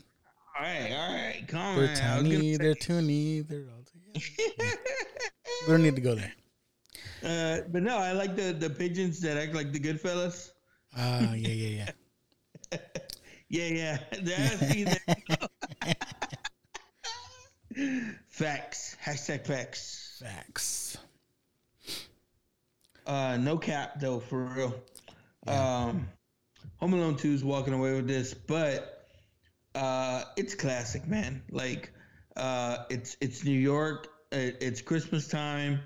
All right, all right, come on. They're on. Tiny, they're toony, they're all together. we don't need to go there. [laughs] Uh, but no, I like the the pigeons that act like the Goodfellas. Ah, yeah, yeah, yeah. [laughs] Yeah, yeah. [laughs] There, see, [laughs] there. facts. Hashtag facts. Facts. Uh, no cap though, for real. Um, Home Alone Two is walking away with this, but uh, it's classic, man. Like, uh, it's it's New York. It, it's Christmas time.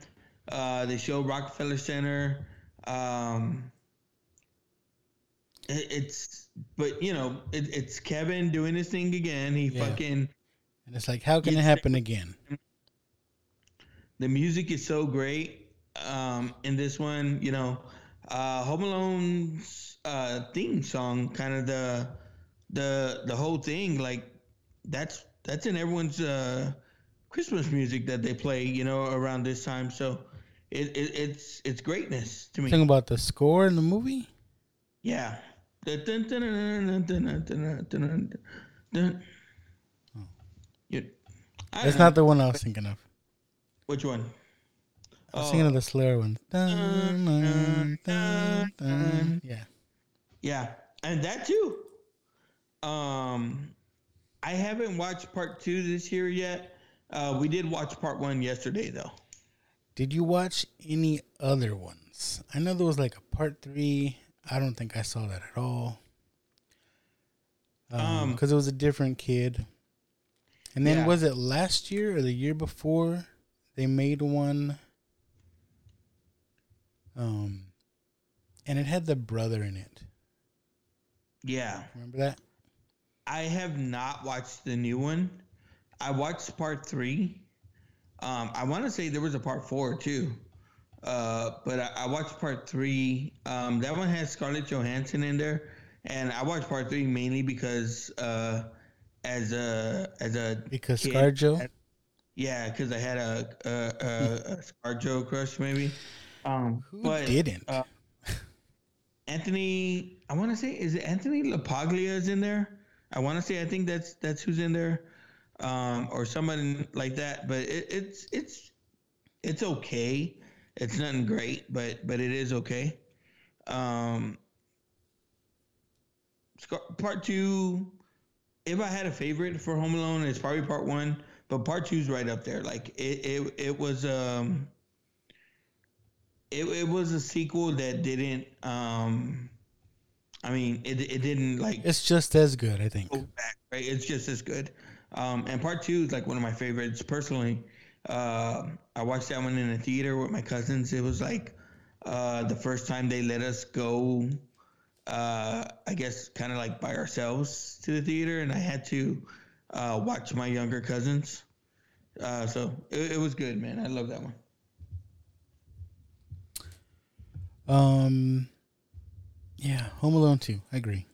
Uh, they show Rockefeller Center. Um, it's but you know it, it's Kevin doing his thing again. He Yeah. fucking And it's like, how can it happen again? the music is so great um, in this one. You know, uh, Home Alone's uh, theme song, kind of the the the whole thing, like that's that's in everyone's uh, Christmas music that they play. You know, around this time. So it, it it's it's greatness to me. Talking about the score in the movie? Yeah. That's not the one I was thinking of. Which one? I was oh. thinking of the Slayer one. Yeah. Yeah, and that too. Um, I haven't watched part two this year yet. Uh, we did watch part one yesterday though. Did you watch any other ones? I know there was like a part three I don't think I saw that at all. Um, Um, because it was a different kid. And then Yeah. was it last year or the year before they made one? Um, and it had the brother in it. Yeah, Remember that? I have not watched the new one. I watched part three. Um, I want to say there was a part four too, uh, but I, I watched part three. Um, that one has Scarlett Johansson in there, and I watched part three mainly because uh, as a as a Because kid, ScarJo? Yeah, because I had a a, a, a ScarJo crush maybe. Um, Who but, didn't? Uh, Anthony, I want to say, is it Anthony LaPaglia is in there? I want to say, I think that's that's who's in there, um, or someone like that. But it, it's it's it's okay. It's nothing great, but but it is okay. Um, part two, if I had a favorite for Home Alone, it's probably part one, but part two's right up there. Like it it, it was um it, it was a sequel that didn't. um I mean, it it didn't like It's just as good, I think. back, right? It's just as good. Um, and part two is like one of my favorites personally. Uh, I watched that one in a theater with my cousins. It was like uh, the first time they let us go. Uh, I guess kind of like by ourselves to the theater, and I had to uh, watch my younger cousins. Uh, so it, it was good, man. I love that one. Um, yeah, Home Alone 2. I agree.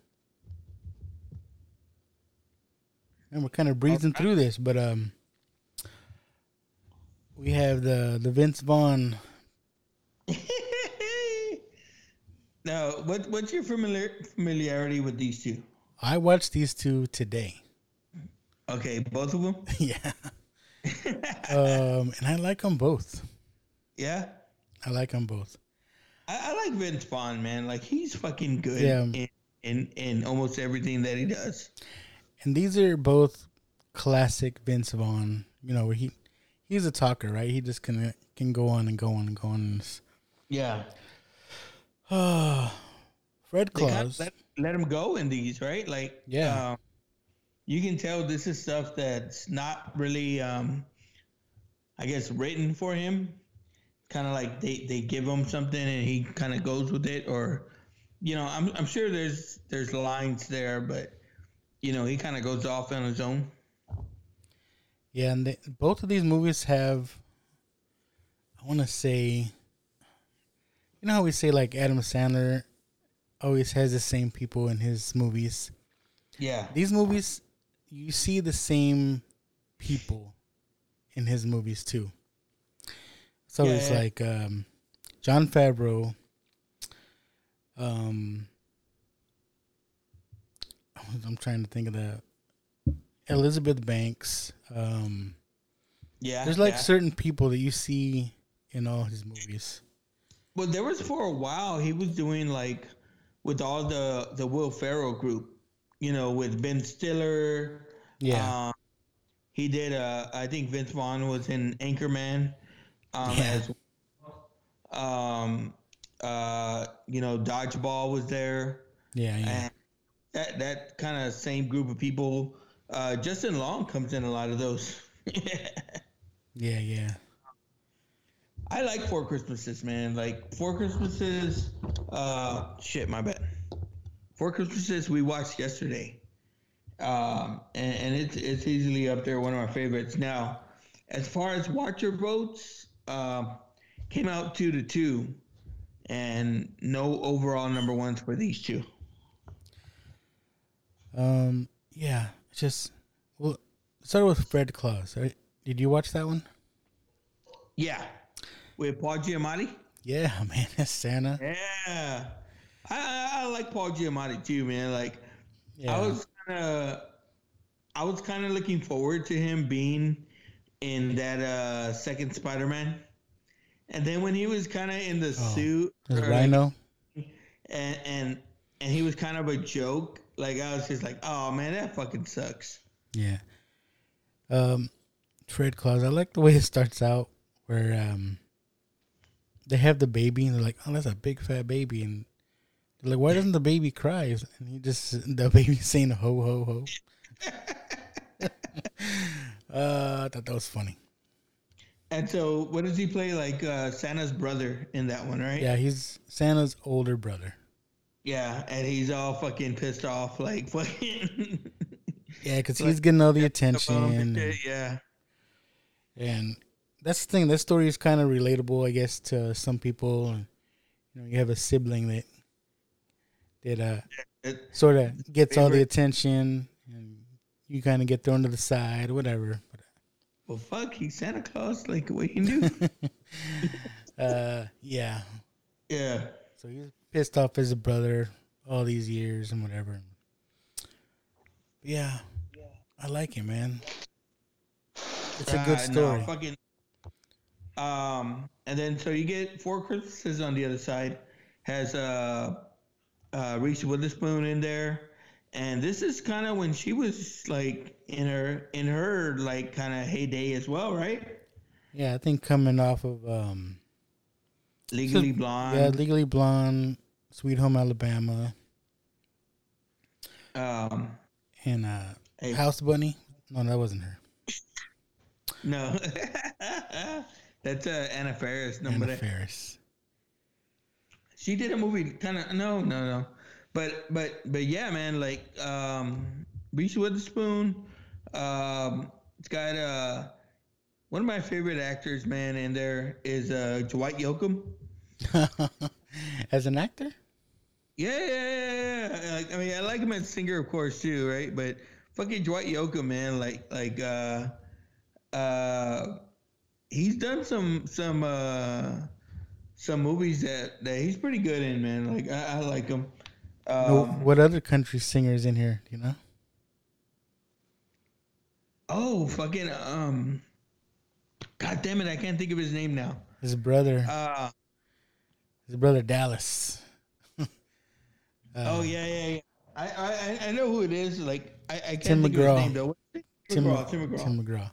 And we're kind of breezing through this, but um, we have the the Vince Vaughn. [laughs] Now, what what's your familiar familiarity with these two? I watched these two today. Okay, both of them. [laughs] yeah. um, and I like them both. Yeah, I like them both. I, I like Vince Vaughn, man. Like he's fucking good Yeah. in, in in almost everything that he does. And these are both classic Vince Vaughn. You know, where he he's a talker, right? He just can can go on and go on and go on. Yeah, [sighs] Fred Claus. let, let him go in these, right? Like, Yeah. um, you can tell this is stuff that's not really, um, I guess, written for him. Kind of like they, they give him something and he kind of goes with it, or, you know, I'm I'm sure there's there's lines there, but you know, he kind of goes off on his own. Yeah, and they, both of these movies have, I want to say, you know how we say like Adam Sandler always has the same people in his movies. Yeah. These movies, you see the same people in his movies too. So Yeah, it's yeah. like um, Jon Favreau. Um, I'm trying to think of the Elizabeth Banks. Um, Yeah. there's like yeah. certain people that you see in all his movies. Well, there was for a while he was doing like with all the the Will Ferrell group, you know, with Ben Stiller. Yeah. Um, he did. Uh, I think Vince Vaughn was in Anchorman. Um, Yeah. as um, uh, you know, Dodgeball was there. Yeah, yeah. And that that kind of same group of people. Uh, Justin Long comes in a lot of those. Yeah, yeah. I like Four Christmases, man. Like Four Christmases. Uh, shit, my bad. Four Christmases we watched yesterday, um, and, and it's it's easily up there, one of my favorites. Now, as far as watcher votes, um, came out two to two, and no overall number ones for these two. Um, yeah, just well, started with Fred Claus. Right? Did you watch that one? Yeah, with Paul Giamatti. Yeah, [laughs] man, that's Santa. Yeah, I, I, like Paul Giamatti too, man. Like, Yeah. I was kind of, I was kind of looking forward to him being in that uh second Spider-Man, and then when he was kind of in the suit, There's or, like, Rhino. and and and he was kind of a joke. Like I was just like, oh man, that fucking sucks. Yeah. Um, Fred Claus. I like the way it starts out, where um, they have the baby and they're like, "Oh, that's a big fat baby," and they're like, "Why doesn't the baby cry?" And he just [laughs] the baby saying "ho ho ho." [laughs] uh, I thought that was funny. And so, what does he play? Like uh, Santa's brother in that one, right? Yeah, he's Santa's older brother. Yeah, and he's all fucking pissed off, like [laughs] fucking. Yeah, because he's getting all the attention. and- yeah. And that's the thing. That story is kind of relatable, I guess, to some people. You know, you have a sibling that that uh, sort of gets all the attention, and you kind of get thrown to the side, whatever. Well, fuck, he's Santa Claus. Like, what he do? [laughs] [laughs] Uh, yeah. Yeah. So he's pissed off as a brother all these years and whatever. Yeah, I like it, man. It's a good Uh, no, story. fucking. Um, and then so you get Four Christmases on the other side has uh, uh Reese Witherspoon in there, and this is kind of when she was like in her in her like kind of heyday as well, right? Yeah, I think coming off of um, Legally Blonde. Yeah, Legally Blonde, Sweet Home Alabama, Um, and uh, Hey. House Bunny. No, that wasn't her. no, [laughs] that's uh, Anna Faris. No, Anna Faris. she did a movie. Kind of no, no, no. But but but yeah, man. Like um, Reese Witherspoon. Um, it's got uh, one of my favorite actors, man. In there is uh, Dwight Yoakam. [laughs] As an actor? Yeah, yeah, yeah, yeah. Like, I mean, I like him as singer, of course, too, right? But fucking Dwight Yoakam, man, like, like, uh, uh, he's done some, some, uh, some movies that that he's pretty good in, man. Like, I, I like him. Um, what other country singers in here? You know? oh, fucking, um, God damn it, I can't think of his name now. His brother. Uh, his brother Dallas. Oh yeah, yeah, yeah. I, I, I know who it is. Like, I, I can't Tim think McGraw. of his name though. Tim, McGraw, Tim McGraw. Tim McGraw.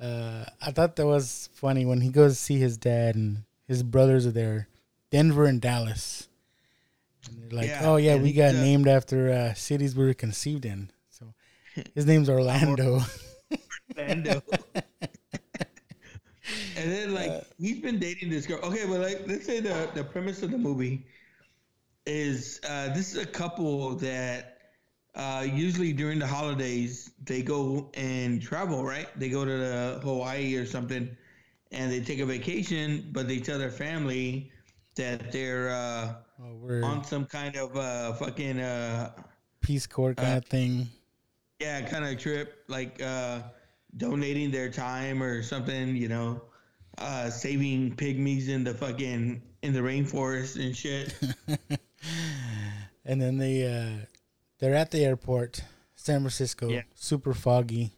Uh, I thought that was funny when he goes to see his dad and his brothers are there, Denver and Dallas. And they're like, Yeah, oh yeah, we got uh, named after uh, cities we were conceived in. So his name's Orlando. [laughs] [laughs] Orlando. and then like he's been dating this girl. Okay, but like let's say the the premise of the movie is uh, this is a couple that uh, usually during the holidays they go and travel. Right? They go to the Hawaii or something, and they take a vacation. But they tell their family that they're uh, Oh, on some kind of uh, fucking. Uh, Peace Corps kind of thing. yeah, kind of trip, like uh, donating their time or something, you know, uh, saving pygmies in the fucking in the rainforest and shit. [laughs] And then they uh, they're at the airport, San Francisco, Yeah. super foggy.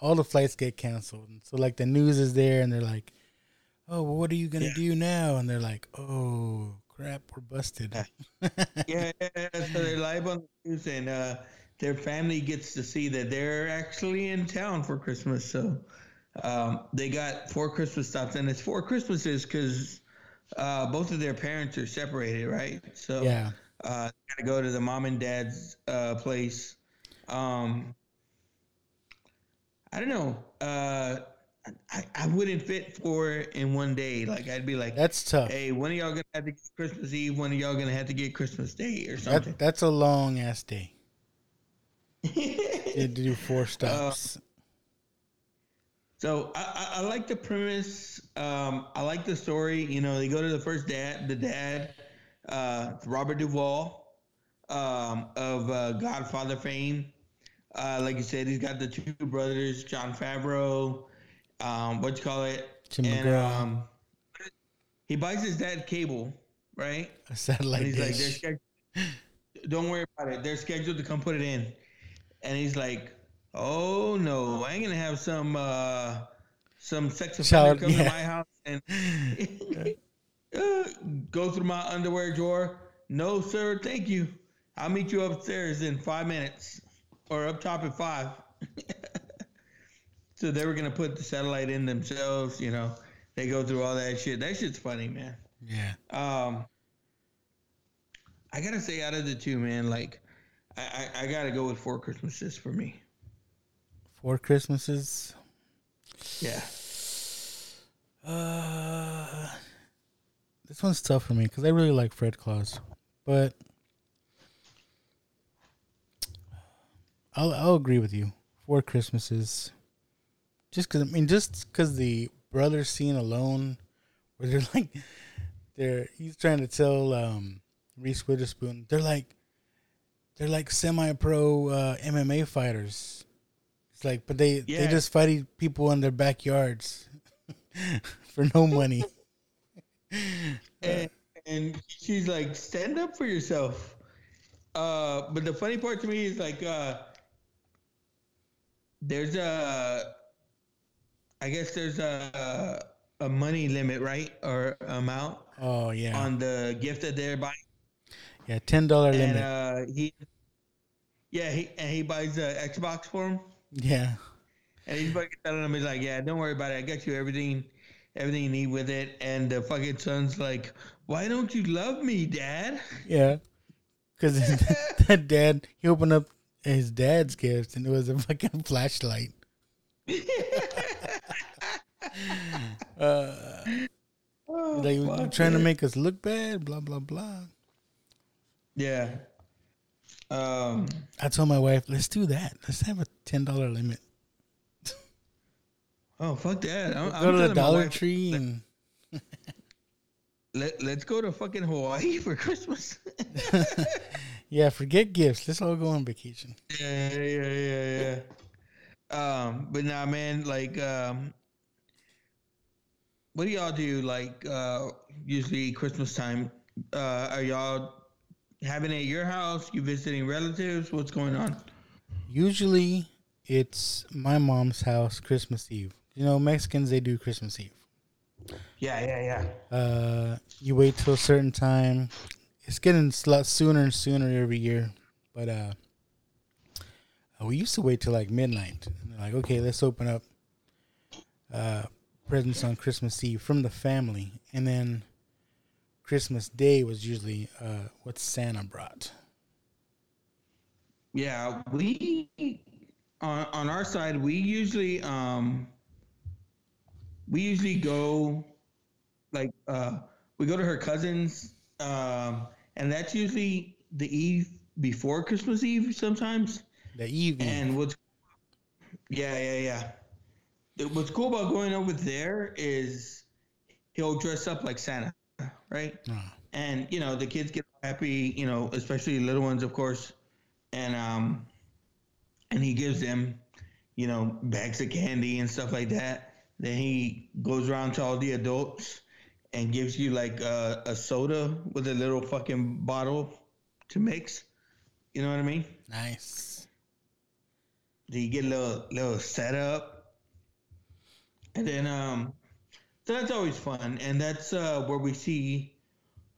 All the flights get canceled. And so like the news is there and they're like, "Oh, well, what are you going to do now?" And they're like, "Oh, crap, we're busted." [laughs] yeah, yeah, yeah, so they're live on the news, and uh, their family gets to see that they're actually in town for Christmas. So um, they got four Christmas stops, and it's four Christmases because uh, both of their parents are separated, right? So Yeah. uh, got to go to the mom and dad's uh, place. Um, I don't know. Uh, I, I wouldn't fit four in one day. Like I'd be like, That's tough. Hey, when are y'all gonna have to get Christmas Eve? When are y'all gonna have to get Christmas Day or something? That, that's a long ass day. [laughs] to do four stops. So I, I, I like the premise. Um, I like the story. You know, they go to the first dad, the dad, uh, Robert Duvall, um, of uh, Godfather fame. Uh, like you said, he's got the two brothers, Jon Favreau. Um, what you call it? Tim and um, he buys his dad cable, right? a satellite And he's like, dish. scheduled, [laughs] don't worry about it. They're scheduled to come put it in. And he's like, oh no, I ain't gonna have some uh some sex offender come to my house and uh, [laughs] [laughs] go through my underwear drawer. No, sir, thank you. I'll meet you upstairs in five minutes, or up top at five. [laughs] so they were gonna put the satellite in themselves. You know, they go through all that shit. That shit's funny, man. Yeah. Um, I gotta say, out of the two, man, like, I, I, I gotta go with Four Christmases for me. Four Christmases. Yeah. Uh, this one's tough for me because I really like Fred Claus, but I'll I'll agree with you. Four Christmases, just because I mean, just because the brother scene alone, [laughs] where they're like, they're he's trying to tell um, Reese Witherspoon, they're like, they're like semi-pro uh, MMA fighters. It's like, but they they just fight people in their backyards [laughs] for no money. [laughs] And, and she's like, stand up for yourself. Uh, but the funny part to me is like, uh, there's a, I guess there's a a money limit, right, or amount Oh yeah, on the gift that they're buying. yeah, ten dollar limit. uh, he, yeah, he and he buys a Xbox for him. Yeah, And he's fucking telling him, he's like, yeah, don't worry about it. I got you everything. everything you need with it, and the fucking son's like, "Why don't you love me, Dad?" Yeah. Because [laughs] that dad, he opened up his dad's gift and it was a fucking flashlight. [laughs] uh, Oh, like, trying to make us look bad, blah, blah, blah. Yeah. Um. I told my wife, let's do that. Let's have a $10 limit. [laughs] Oh fuck that! I'm, go I'm to the Dollar wife, Tree and Let, let's go to fucking Hawaii for Christmas. [laughs] yeah, forget gifts. Let's all go on vacation. Yeah, yeah, yeah, yeah. Um, but nah, man, like, um, what do y'all do? Like, uh, usually Christmas time, uh, are y'all having it at your house? You visiting relatives? What's going on? Usually it's my mom's house Christmas Eve. You know, Mexicans, they do Christmas Eve. Yeah, yeah, yeah. Uh, you wait till a certain time. It's getting a lot sooner and sooner every year. But uh, uh, we used to wait till like midnight. And they're like, okay, let's open up uh, presents on Christmas Eve from the family. And then Christmas Day was usually uh, what Santa brought. Yeah, we on on our side we usually um we usually go like uh we go to her cousins um and that's usually the eve before Christmas Eve sometimes. The Eve. And what's yeah, yeah, yeah. What's cool about going over there is he'll dress up like Santa, right? And you know the kids get happy, you know, especially little ones, of course. And um, and he gives them, you know, bags of candy and stuff like that. Then he goes around to all the adults and gives you like a, a soda with a little fucking bottle to mix. You know what I mean? Nice. Do you get a little little setup? And then um so that's always fun. And that's uh where we see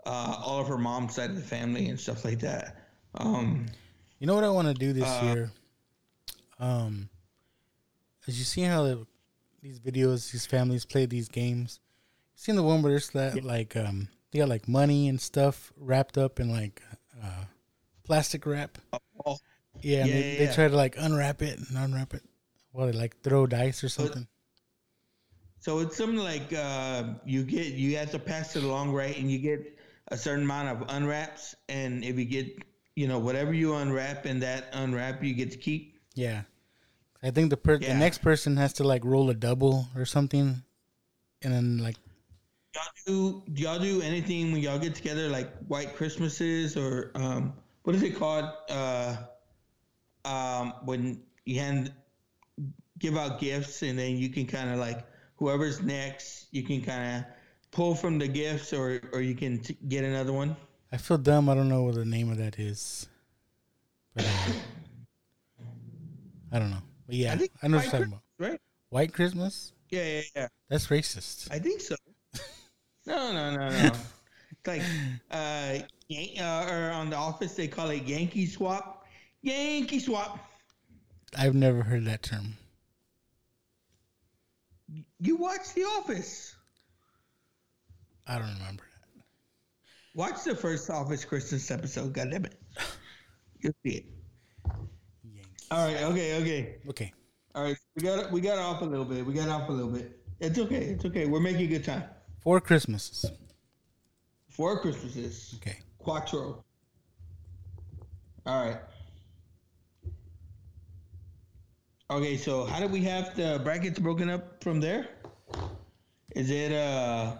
uh all of her mom's side of the family and stuff like that. Um You know what I want to do this Uh, year? Um, as you see how the, these videos, these families play these games. You seen the one where there's that like um they got like money and stuff wrapped up in like uh plastic wrap. Oh, Yeah, and yeah, they, yeah, they try to like unwrap it and unwrap it. What they like throw dice or something. So it's something like uh, you get you have to pass it along, right? And you get a certain amount of unwraps, and if you get you know whatever you unwrap and that unwrap you get to keep. Yeah, I think the per- the next person has to like roll a double or something, and then like Y'all do do y'all do anything when y'all get together like white Christmases or um, what is it called? Uh, um, when you hand give out gifts and then you can kind of like whoever's next, you can kind of pull from the gifts or or you can t- get another one. I feel dumb. I don't know what the name of that is. But uh, I don't know. But yeah, I I, know what you're talking Christmas, about. right? White Christmas? Yeah, yeah, yeah. That's racist. I think so. [laughs] No, no, no, no. it's like uh, Yan- uh, or on the office they call it Yankee swap. Yankee swap. I've never heard that term. You watch The Office. I don't remember that. Watch the first Office Christmas episode. God damn it. You'll see it. All right. Okay. Okay. Okay. All right. We got we got off a little bit. We got off a little bit. It's okay. It's okay. We're making good time. Four Christmases. Four Christmases. Okay. Quattro. All right. Okay, so how do we have the brackets broken up from there? Is it uh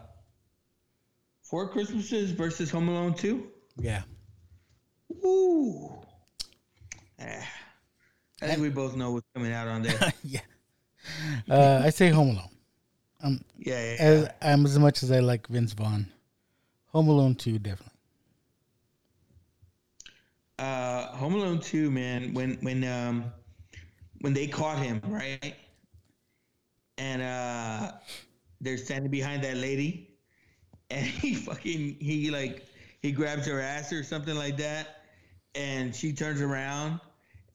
Four Christmases versus Home Alone 2? Yeah. Ooh. Ah. I think we both know what's coming out on there. [laughs] yeah. Uh, I say Home Alone. Um, Yeah, yeah, As, um, as much as I like Vince Vaughn, Home Alone 2, definitely. uh Home Alone 2, man, when when um when they caught him, right? And uh they're standing behind that lady and [laughs] he fucking he like he grabs her ass or something like that and she turns around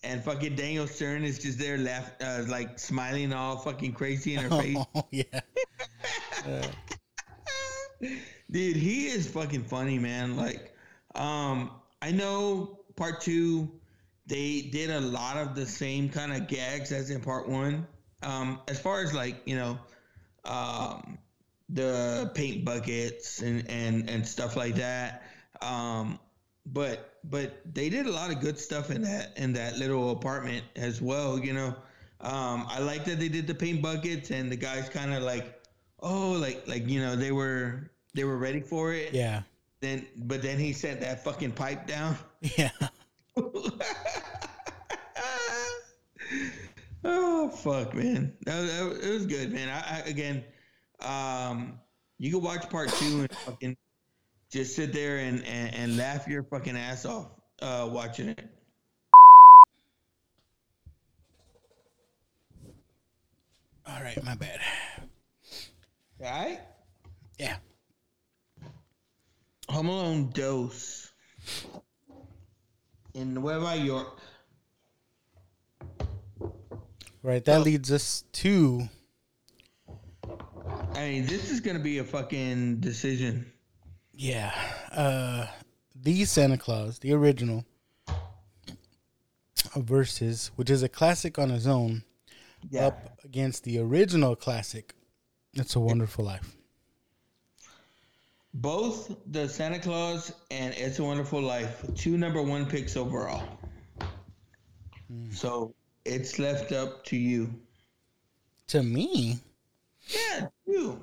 and fucking Daniel Stern is just there laugh uh, like smiling all fucking crazy in her [laughs] face. Oh, yeah. [laughs] Dude, he is fucking funny, man. Like, um, I know part two, they did a lot of the same kind of gags as in part one. Um, as far as like, you know, um, the paint buckets and, and, and stuff like that. Um, but but they did a lot of good stuff in that in that little apartment as well, you know. Um, I like that they did the paint buckets and the guys kind of like, oh, like like you know they were they were ready for it. Yeah. Then but then he sent that fucking pipe down. Yeah. [laughs] oh fuck, man, that, that, it was good, man. I, I again, um, you can watch part two and fucking just sit there and, and, and laugh your fucking ass off uh, watching it. All right, my bad. All right. Yeah. Home Alone Dose in Nueva York. Right, that leads us to I mean, this is gonna be a fucking decision. yeah, uh the Santa Claus, the original versus which is a classic on its own Yeah. up against the original classic It's a Wonderful Life. Both the Santa Claus and It's a Wonderful Life, two number one picks overall. So it's left up to you. To me, Yeah, you.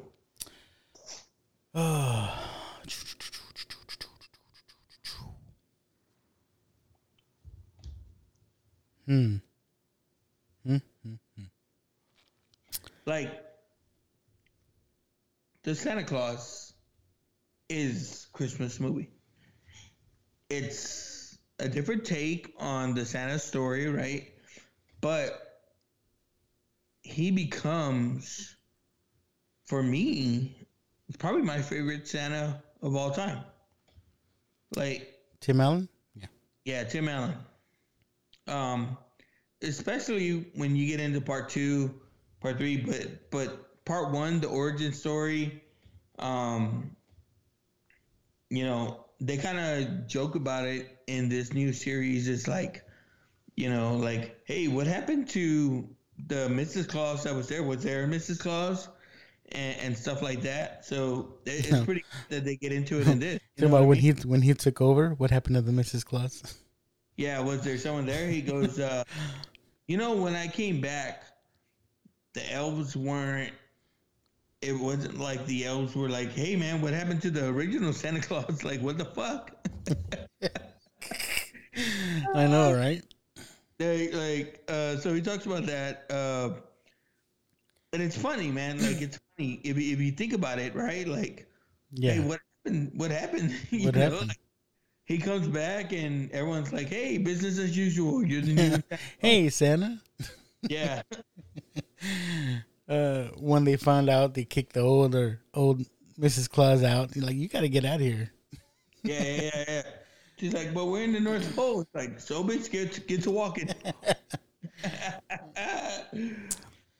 hmm. Hmm. hmm, hmm. Like the Santa Claus is Christmas movie. It's a different take on the Santa story, right? But he becomes for me probably my favorite Santa of all time. Like Tim Allen? yeah, Yeah, Tim Allen. Um, especially when you get into part two, part three, but but part one, the origin story, um, you know, they kind of joke about it in this new series. It's like, you know, like, hey, what happened to the Mrs. Claus that was there? Was there a Mrs. Claus? And, and stuff like that. So it- it's pretty that they get into it [laughs] in this. you know about what I when mean? he when he took over, what happened to the Mrs. Claus? Yeah, was there someone there? He goes, uh, you know, when I came back, the elves weren't. It wasn't like the elves were like, "Hey, man, what happened to the original Santa [laughs] Claus?" Like, what the fuck? [laughs] I know, right? They like, uh, so he talks about that, uh, and it's funny, man. Like, it's funny if you- if you think about it, right? Like, Yeah. hey, what happened? What happened? [laughs] You What know, happened? like, he comes back and everyone's like, "Hey, business as usual. You're the [laughs] new." hey, Santa. yeah. [laughs] Uh, when they found out they kicked the older old Mrs. Claus out, like, you got to get out of here. Yeah, yeah, yeah, yeah. She's like, but we're in the North Pole. It's like, so bitch, get get to walking. [laughs]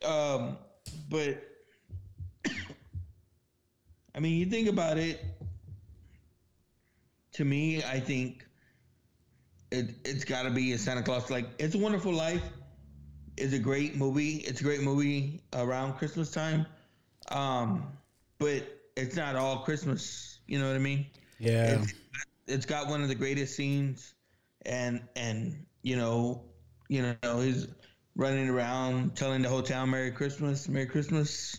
um, but I mean, you think about it. To me, I think it it's got to be a Santa Claus. Like, It's a Wonderful Life is a great movie. It's a great movie around Christmas time. Um, but it's not all Christmas. You know what I mean? Yeah. It's, it's got one of the greatest scenes, and and you know, you know, he's running around telling the town Merry Christmas, Merry Christmas,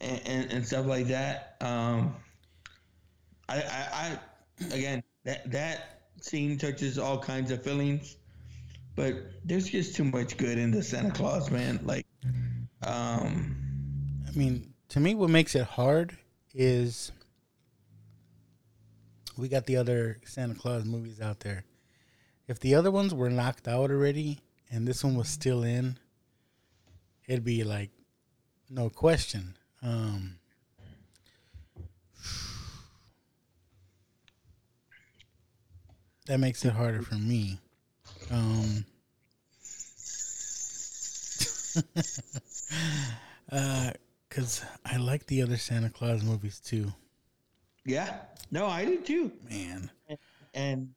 and, and, and stuff like that. Um, I, I, I again that that scene touches all kinds of feelings, but there's just too much good in the Santa Claus, man. Like, um, I mean, to me, what makes it hard is we got the other Santa Claus movies out there. If the other ones were knocked out already and this one was still in, it'd be like no question. Um, that makes it harder for me. Um, [laughs] uh, because I like the other Santa Claus movies too. Yeah. No, I do too. Man. And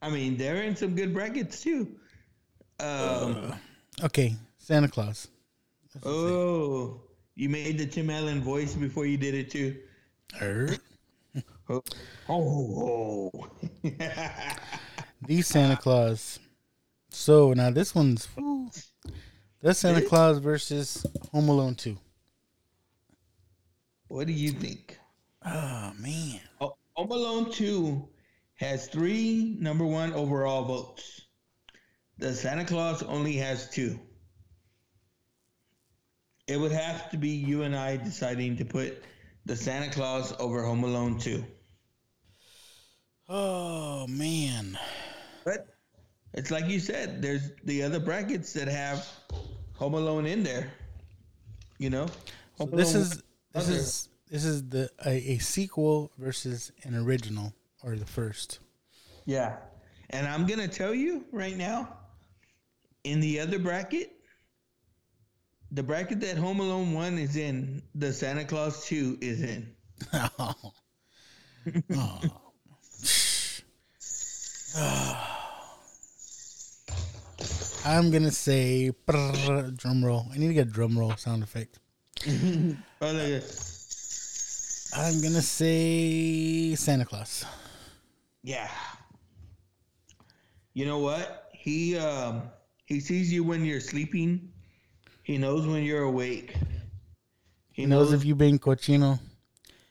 I mean, they're in some good brackets too. Um, Okay, Santa Claus. oh, you made the Tim Allen voice before you did it too. Er. Oh, oh, [laughs] The Santa Claus. So now this one's the Santa Claus versus Home Alone 2. what do you think? Oh man. Oh, Home Alone 2 has three number one overall votes. The Santa Claus only has two. It would have to be you and I deciding to put the Santa Claus over Home Alone 2. Oh man. But it's like you said, there's the other brackets that have Home Alone in there. You know? So this is this other- is this is the a, a sequel versus an original or the first. Yeah. And I'm going to tell you right now, in the other bracket, the bracket that Home Alone 1 is in, the Santa Claus 2 is in. [laughs] Oh. Oh. [sighs] I'm gonna say brrr, drum roll. I need to get a drum roll sound effect. [laughs] Oh, I'm gonna say Santa Claus. yeah. You know what? He um he sees you when you're sleeping. He knows when you're awake. He knows if you've been cochino.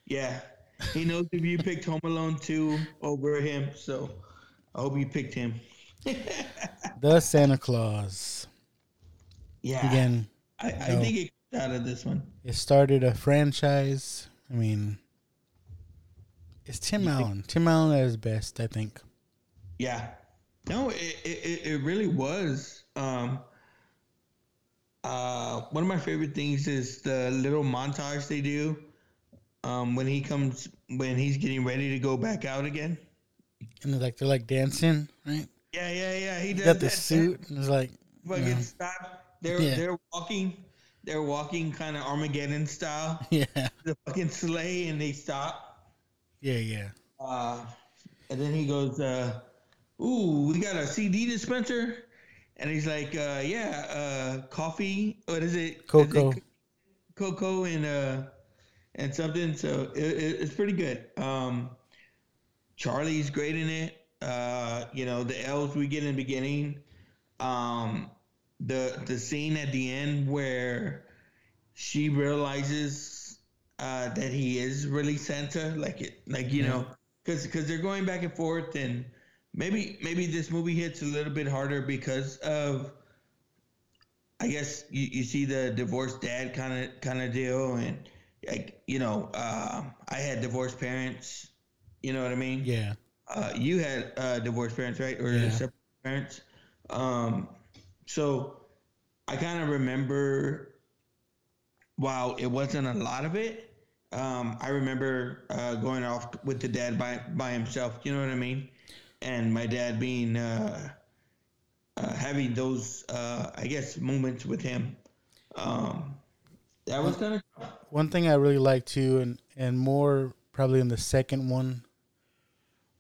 Yeah. He knows if you picked Home Alone 2 over him, so I hope you picked him. [laughs] The Santa Claus. Yeah. Again, I, I think it out of this one. it started a franchise. I mean, it's Tim Allen. Tim Allen at his best, I think. Yeah. No, it, it, it- really was. Um, uh, one of my favorite things is the little montage they do um, when he comes, when he's getting ready to go back out again. And they're like they're like dancing, right? Yeah, yeah, yeah. He He does got the suit and it's like Fucking you know, stop. They're Yeah. they're walking. They're walking kind of Armageddon style. [laughs] Yeah. The fucking sleigh, and they stop. Yeah, yeah. Uh, and then he goes, uh, "Ooh, we got a CD dispenser," and he's like, uh, "Yeah, uh, coffee. What is it? Cocoa. Is it cocoa and uh, and something." So it, it, it's pretty good. Um, Charlie's great in it. Uh, you know, the elves we get in the beginning. Um, the the scene at the end where she realizes uh, that he is really Santa, like it, like you Yeah. know, because because they're going back and forth, and maybe maybe this movie hits a little bit harder because of, I guess you, you see the divorced dad kind of kind of deal, and like you know, uh, I had divorced parents, you know what I mean? Yeah. Uh, you had uh, divorced parents, right, or Yeah. separate parents? Um, so I kind of remember, while it wasn't a lot of it, um, I remember uh, going off with the dad by by himself. You know what I mean? And my dad being uh, uh, having those, uh, I guess, moments with him. Um, that was kind of One thing I really like too, and and more probably in the second one,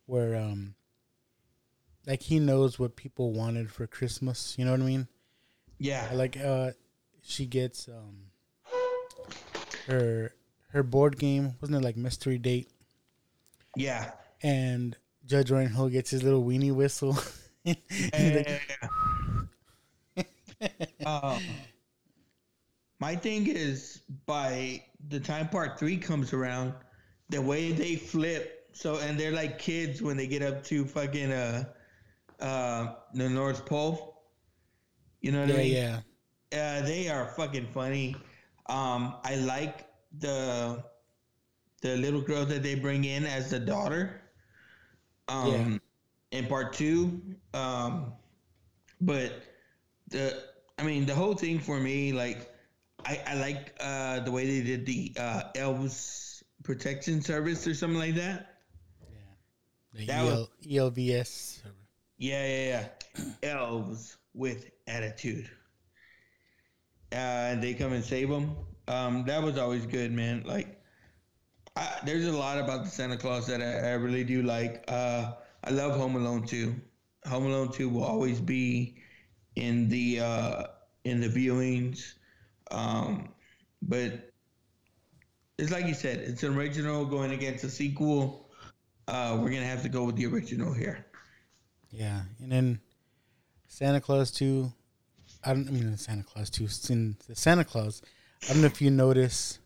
where um, like he knows what people wanted for Christmas. You know what I mean? yeah, Like uh, she gets um, her her board game wasn't it like mystery date, yeah. and Judge Reinhold gets his little weenie whistle. [laughs] He's like, [laughs] um, my thing is by the time part three comes around, the way they flip, so and they're like kids when they get up to fucking uh uh the North Pole. You know what yeah, I mean? yeah, Uh, they are fucking funny. Um, I like the the little girl that they bring in as the daughter. Um, in part two. Um, but the I mean the whole thing for me, like I, I like uh, the way they did the uh, elves protection service or something like that. Yeah. The That was- EL, ELVS. Yeah, yeah, yeah. Elves with attitude. Uh, and they come and save them. Um, that was always good, man. Like, I, there's a lot about the Santa Claus that I, I really do like. Uh, I love Home Alone 2. Home Alone 2 will always be in the uh, in the viewings. Um, but it's like you said, it's an original going against a sequel. Uh, we're gonna have to go with the original here. Yeah, and then Santa Claus too. I don't I mean Santa Claus two. In the Santa Claus, I don't know if you notice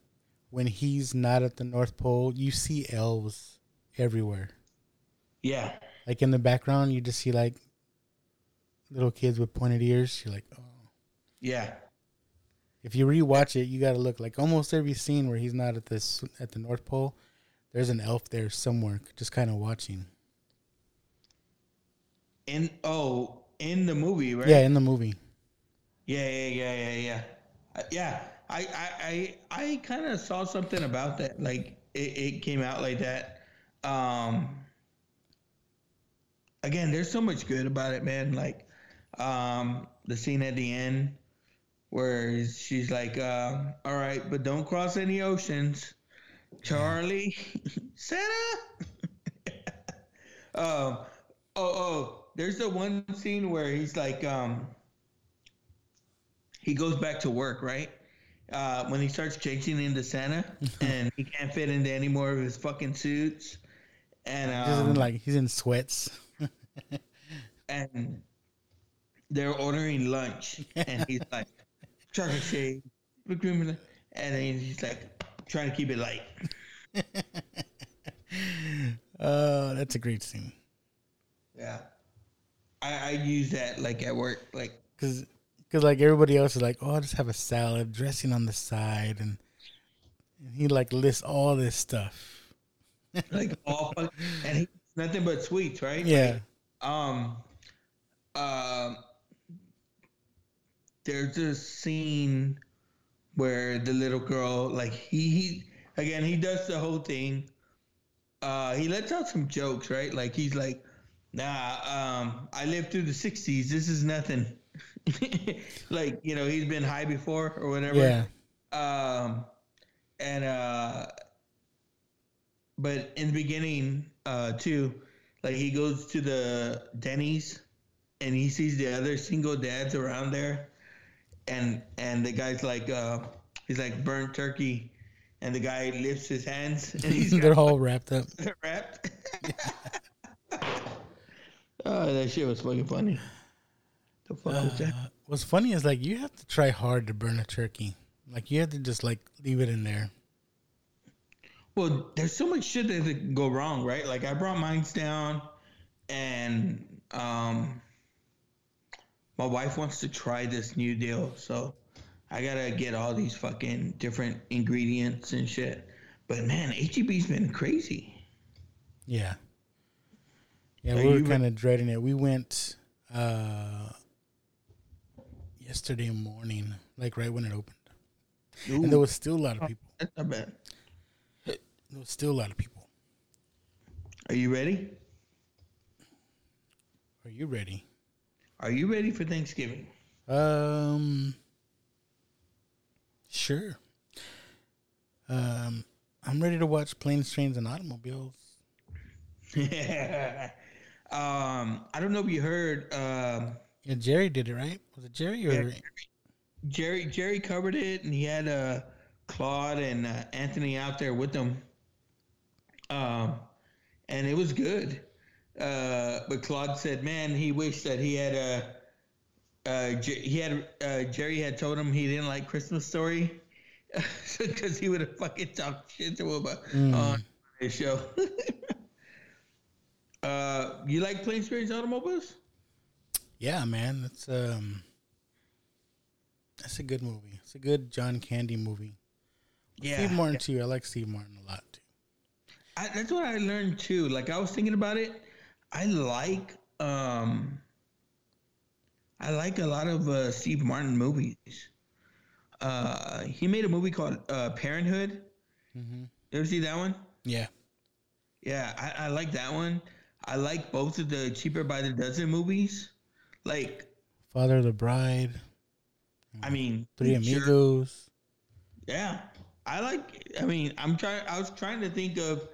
when he's not at the North Pole, you see elves everywhere. Yeah. Like in the background, you just see like little kids with pointed ears. You're like, oh. Yeah. If you rewatch it, you got to look like almost every scene where he's not at this at the North Pole. There's an elf there somewhere, just kind of watching. In oh, in the movie, right? Yeah, in the movie. Yeah, yeah, yeah, yeah, yeah. Uh, yeah, I, I, I, I kind of saw something about that. Like it, it came out like that. Um, again, there's so much good about it, man. Like, um, the scene at the end where she's like, uh, "All right, but don't cross any oceans, Charlie, [laughs] Santa." [laughs] um, oh, oh, there's the one scene where he's like, um, he goes back to work, right? Uh, when he starts changing into Santa, [laughs] and he can't fit into any more of his fucking suits, and He's in, um, like he's in sweats. [laughs] and they're ordering lunch, and he's [laughs] like, chocolate shake, and then he's like trying to keep it light. Uh, that's a great scene. Yeah, I, I use that like at work, like Cause, cause like everybody else is like, oh, I'll just have a salad, dressing on the side, and, and he like lists all this stuff. like [laughs] all and he nothing but sweets, right? Yeah. Like, um. Um. there's a scene where the little girl, like he, he again, he does the whole thing. Uh, he lets out some jokes, right? Like he's like, "Nah, um, I lived through the '60s. This is nothing." [laughs] like you know, he's been high before or whatever. Yeah. Um, and uh, but in the beginning, uh, too, like he goes to the Denny's, and he sees the other single dads around there, and and the guy's like, uh, he's like burnt turkey, and the guy lifts his hands, and he's [laughs] They're all [laughs] wrapped up. they're wrapped. Oh, that shit was fucking funny. The fuck was that? Uh, what's funny is like you have to try hard to burn a turkey. Like you have to just like leave it in there. Well, there's so much shit that could go wrong, right? Like I brought mine down, and um, my wife wants to try this new deal, so I gotta get all these fucking different ingredients and shit. But man, HEB's been crazy. Yeah. Yeah, we were kind of dreading it. We went uh yesterday morning, like right when it opened. And there was still a lot of people. That's not bad. There was still a lot of people. Are you ready? Are you ready? Are you ready for Thanksgiving? Um Sure. Um I'm ready to watch planes, trains, and automobiles. [laughs] um, I don't know if you heard. Um, Yeah, Jerry did it, right? Was it Jerry or Yeah, Jerry Jerry covered it, and he had uh, Claude and uh, Anthony out there with them, um, and it was good. Uh, but Claude said, "Man, he wished that he had a." Uh, J- he had uh, Jerry had told him he didn't like Christmas Story [laughs] because he would have fucking talked shit to him uh, Mm. on his show. [laughs] uh, you like planes, trains, automobiles? Yeah, man, that's um, that's a good movie. It's a good John Candy movie. Yeah, Steve Martin yeah. too. I like Steve Martin a lot too. I, that's what I learned too. Like I was thinking about it. I like um I like a lot of uh, Steve Martin movies. Uh, he made a movie called uh, Parenthood. Mm-hmm. You ever see that one? Yeah, Yeah, I, I like that one. I like both of the Cheaper by the Dozen movies. Like, Father of the Bride, I mean, Three sure, Amigos. Yeah, I like. I mean, I'm trying. I was trying to think of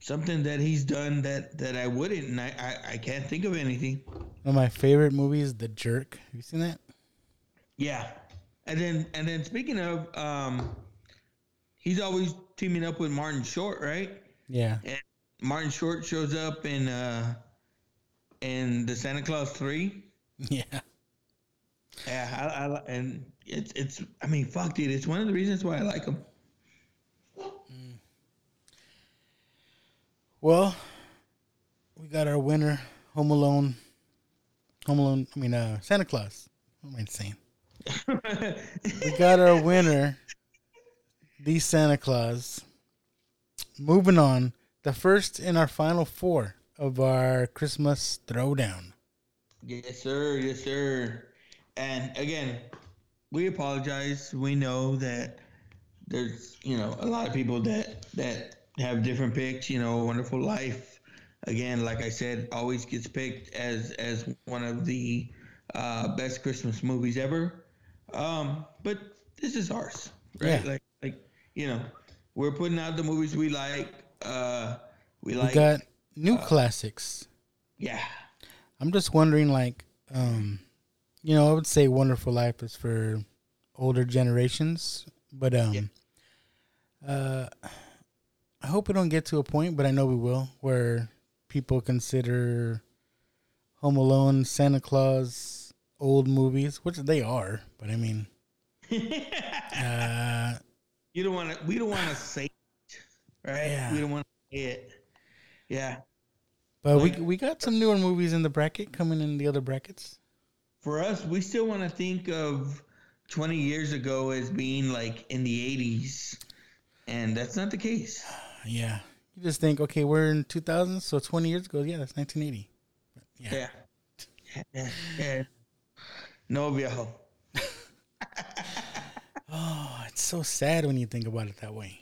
something that he's done that that I wouldn't, and I I, I can't think of anything. One of my favorite movies, The Jerk. Have you seen that? Yeah, and then and then speaking of, um, he's always teaming up with Martin Short, right? Yeah. And Martin Short shows up in uh in the Santa Claus three. Yeah. Yeah, I, I and it's it's. I mean, fuck, dude. It's one of the reasons why I like him. Well, we got our winner, Home Alone. Home Alone. I mean, uh, Santa Claus. What am I saying? [laughs] we got our winner, the Santa Claus. Moving on, the first in our final four of our Christmas throwdown. Yes, sir. Yes, sir. And again, we apologize. We know that there's you know a lot of people that that have different picks. You know, Wonderful Life. Again, like I said, always gets picked as as one of the uh, best Christmas movies ever. Um, but this is ours, right? Yeah. Like like you know, we're putting out the movies we like. Uh, we like. we got new classics. yeah. I'm just wondering, like, um, you know, I would say Wonderful Life is for older generations, but um, uh, I hope we don't get to a point, but I know we will, where people consider Home Alone, Santa Claus, old movies, which they are, but I mean, [laughs] uh, You don't want to. We don't want to say right? Yeah. We don't want to it. Yeah. but we we got some newer movies in the bracket coming in the other brackets. For us, we still want to think of 20 years ago as being like in the 80s, and that's not the case. [sighs] Yeah, you just think, okay, we're in 2000, so 20 years ago, yeah, that's 1980. Yeah. Yeah. yeah. No viejo. [laughs] Oh, it's so sad when you think about it that way.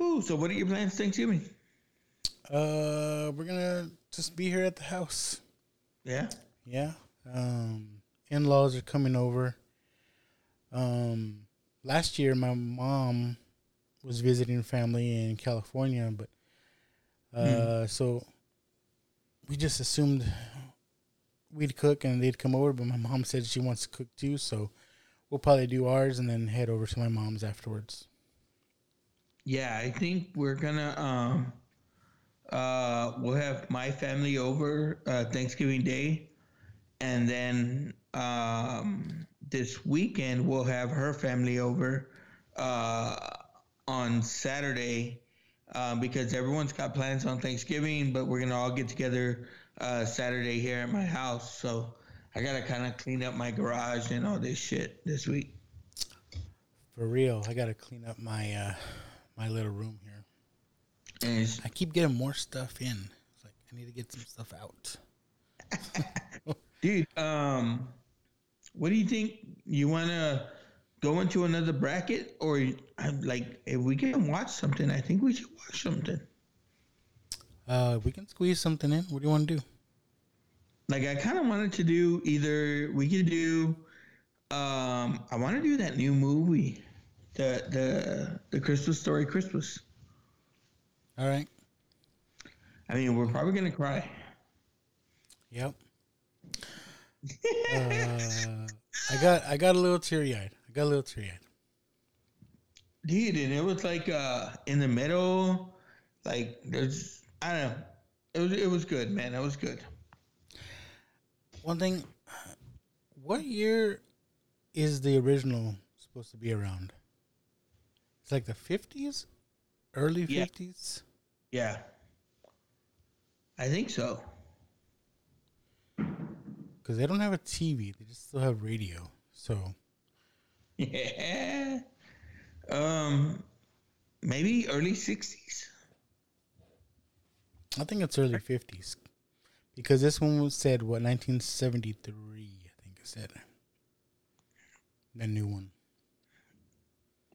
Ooh, so what are your plans Thanksgiving? Uh, we're gonna just be here at the house. Yeah. Yeah. Um, in-laws are coming over. Um, last year my mom was visiting family in California, but uh, so we just assumed we'd cook and they'd come over. But my mom said she wants to cook too, so we'll probably do ours and then head over to my mom's afterwards. Yeah, I think we're gonna um uh we'll have my family over uh Thanksgiving Day and then um this weekend we'll have her family over uh on Saturday uh, because everyone's got plans on Thanksgiving, but we're gonna all get together uh Saturday here at my house. So I gotta kind of clean up my garage and all this shit this week. For real, I gotta clean up my uh, my little room here. And I keep getting more stuff in. It's like I need to get some stuff out. [laughs] Dude, um, what do you think? You want to go into another bracket, or I'm like, if we can watch something, I think we should watch something. Uh, we can squeeze something in. What do you want to do? Like, I kind of wanted to do either we could do, um, I want to do that new movie, the the the Christmas Story Christmas. All right. I mean, we're probably gonna cry. Yep. [laughs] uh, I got I got a little teary eyed. I got a little teary eyed. Dude, and it was like uh in the middle, like there's I don't know. It was it was good, man. It was good. One thing, what year is the original supposed to be around? It's like the fifties, early Yeah. fifties. Yeah. I think so. Because they don't have a TV; they just still have radio. So [laughs] Yeah. Um maybe early sixties. I think it's early fifties. Because this one was said what nineteen seventy three. I think it said the new one.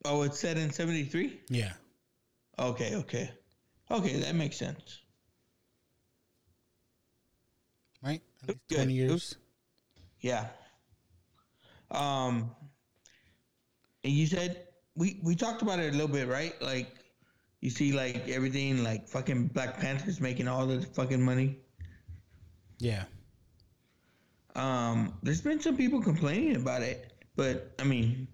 Oh, it's set in seventy three? Yeah. Okay, okay. Okay, that makes sense. Right? At least Good. twenty It years. Yeah. Um and you said we we talked about it a little bit, right? Like you see, like everything, like fucking Black Panther's making all the fucking money. Yeah. Um, there's been some people complaining about it, but I mean,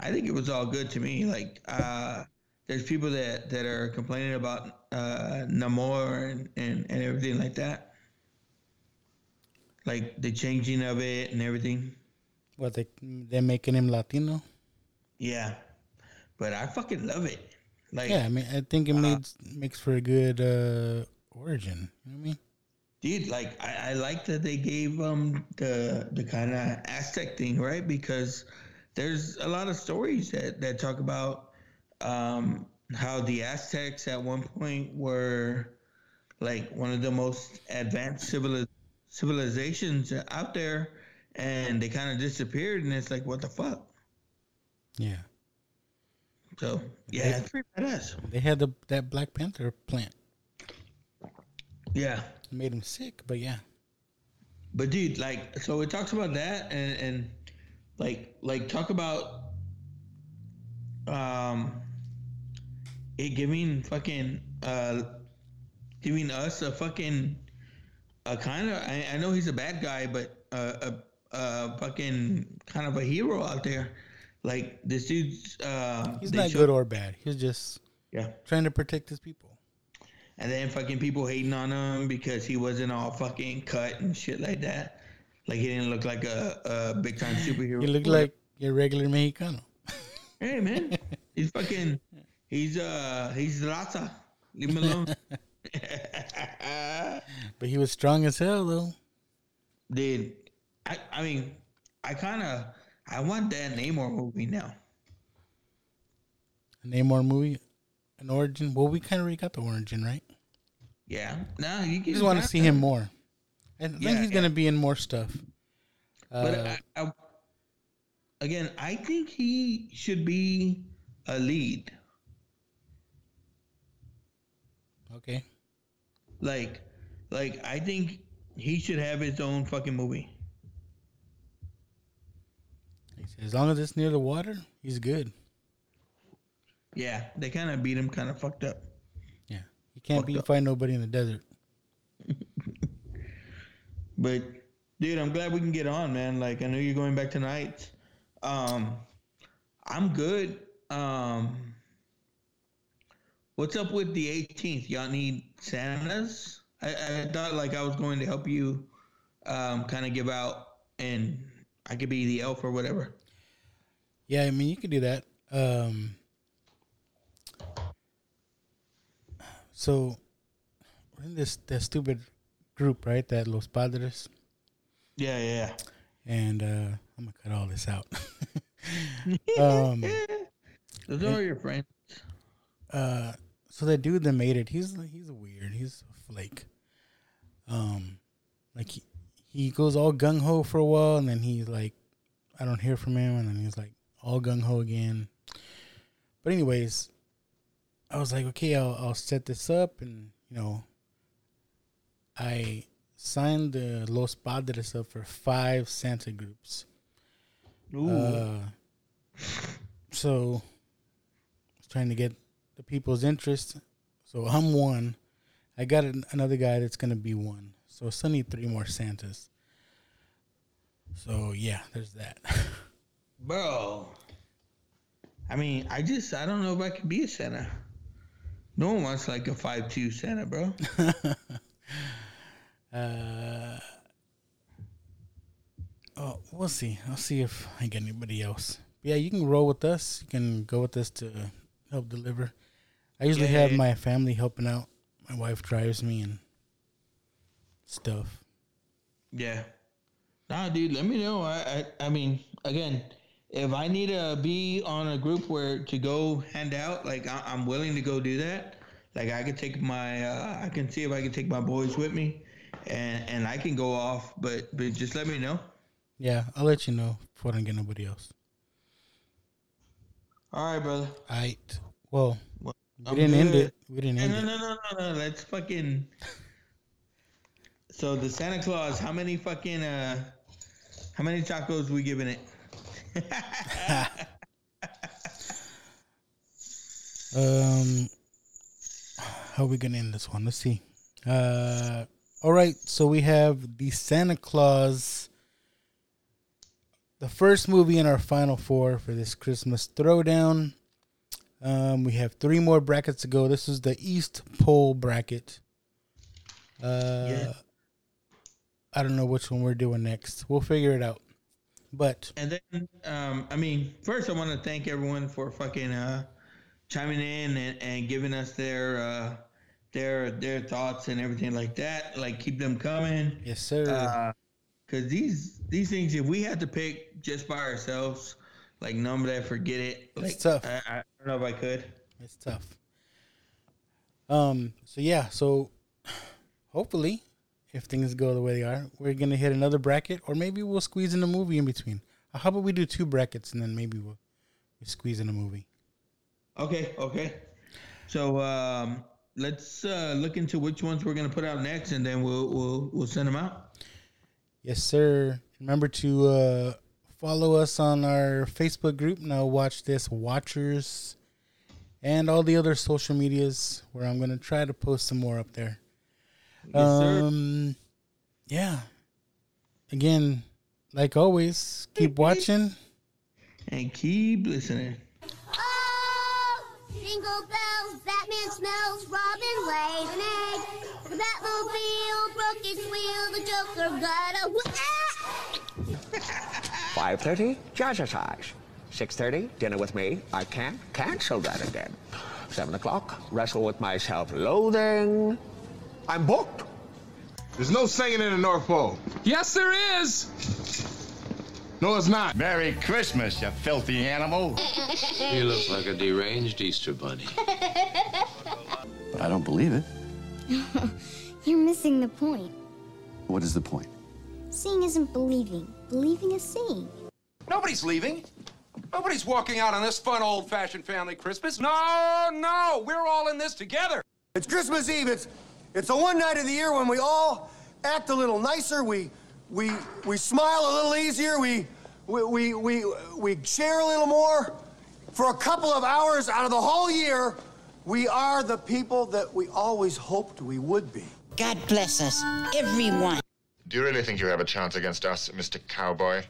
I think it was all good to me. Like, uh, there's people that that are complaining about uh, Namor and, and and everything like that, like the changing of it and everything. What they they're making him Latino? Yeah, but I fucking love it. Like, yeah, I mean, I think it makes makes for a good uh, origin. You know what I mean? dude like I, I like that they gave um the the kind of aztec thing right because there's a lot of stories that that talk about um how the aztecs at one point were like one of the most advanced civili- civilizations out there and they kind of disappeared and it's like what the fuck Yeah. so yeah They- pretty badass They had the that Black Panther plant. yeah It made him sick, but yeah. But dude, like, so it talks about that, and and like like talk about um it giving fucking uh giving us a fucking a kind of I, I know he's a bad guy, but uh, a a fucking kind of a hero out there. Like this dude's uh, He's not show- good or bad. He's just Yeah. trying to protect his people. And then fucking people hating on him because he wasn't all fucking cut and shit like that. Like he didn't look like a, a big time [laughs] superhero. You look like your regular Mexicano. Hey man, he's fucking. He's uh he's Raza. Leave him alone. [laughs] But he was strong as hell though. Dude, I I mean, I kind of I want that Namor movie now. A Namor movie, an origin. Well, we kind of already got the origin, right? Yeah. No, you just want to see him more. I think Yeah, he's gonna be in more stuff. But Uh, I, I, again, I think he should be a lead. okay. Like, like I think he should have his own fucking movie. As long as it's near the water, he's good. Yeah, they kind of beat him, kind of fucked up. Yeah, he can't Fucked be up. find nobody in the desert. But dude, I'm glad we can get on, man. Like I know you're going back tonight. Um I'm good. Um What's up with the 18th? Y'all need Santas? I, I thought like I was going to help you um kind of give out and I could be the elf or whatever. Yeah, I mean you could do that. Um, so we're in this that stupid group, right? That Los Padres, Yeah, yeah. and uh, I'm gonna cut all this out. [laughs] um, Those are your friends. uh, so that dude that made it, he's he's weird. He's a flake. Um, like he he goes all gung ho for a while, and then he's like, I don't hear from him, and then he's like all gung ho again. But anyways, I was like, okay, I'll I'll set this up, and you know, I signed the Los Padres up for five Santa groups. Ooh. Uh, so I was trying to get the people's interest. So I'm one. I got an, another guy that's gonna be one. So I still need three more Santas. So yeah, there's that. [laughs] Bro. I mean, I just I don't know if I could be a Santa. No one wants like a five two Santa, bro. [laughs] uh, oh, we'll see. I'll see if I get anybody else. Yeah, you can roll with us. You can go with us to help deliver. I usually Yeah, have my family helping out. My wife drives me and stuff. Yeah. Nah, dude, let me know. I, I I mean, again, if I need to be on a group where to go hand out, like I, I'm willing to go do that. Like I could take my, uh, I can see if I can take my boys with me, and and I can go off. But but just let me know. Yeah, I'll let you know before I don't get nobody else. All right, brother. I well, we I'm didn't end it. We didn't No, end no, it. no, no, no, no. Let's fucking. So the Santa Claus, how many fucking uh, how many tacos we giving it? [laughs] Um, how are we gonna end this one? Let's see. Uh, all right. So we have the Santa Claus, the first movie in our final four for this Christmas throwdown. Um, we have three more brackets to go. This is the East Pole bracket. Uh, Yeah. I don't know which one we're doing next. We'll figure it out. But And then, um, I mean, first I want to thank everyone for fucking uh, chiming in and, and giving us their uh, their their thoughts and everything like that. Like, keep them coming. yes, sir. Because these these things, if we had to pick just by ourselves, like number that, forget it. Like, It's tough. I, I don't know if I could. It's tough. Um. So yeah. So hopefully, if things go the way they are, we're gonna hit another bracket, or maybe we'll squeeze in a movie in between. Uh, How about we do two brackets and then maybe we'll we squeeze in a movie. Okay, okay. So um, let's uh, look into which ones we're gonna put out next, and then we'll we'll we'll send them out. Yes, sir. Remember to uh, follow us on our Facebook group. Now watch this, Watchers, and all the other social medias where I'm gonna try to post some more up there. sir. um, yeah. Again, like always, keep watching. And keep listening. Jingle bells, Batman smells, Robin lays an egg. The Batmobile broke its wheel, the Joker got a ah! [laughs] 5.30, jazzercise. 6.30, dinner with me. I can't cancel that again. 7 o'clock, wrestle with my self-loathing. I'm booked. There's no singing in the North Pole. Yes, there is. No, it's not. Merry Christmas, you filthy animal. [laughs] He looks like a deranged Easter bunny. But [laughs] I don't believe it. [laughs] You're missing the point. What is the point? Seeing isn't believing. Believing is seeing. Nobody's leaving. Nobody's walking out on this fun old-fashioned family Christmas. No, no, we're all in this together. It's Christmas Eve. It's it's the one night of the year when we all act a little nicer. We we we smile a little easier. We we we we, we share a little more. For a couple of hours out of the whole year, we are the people that we always hoped we would be. God bless us, everyone. Do you really think you have a chance against us, Mr. Cowboy?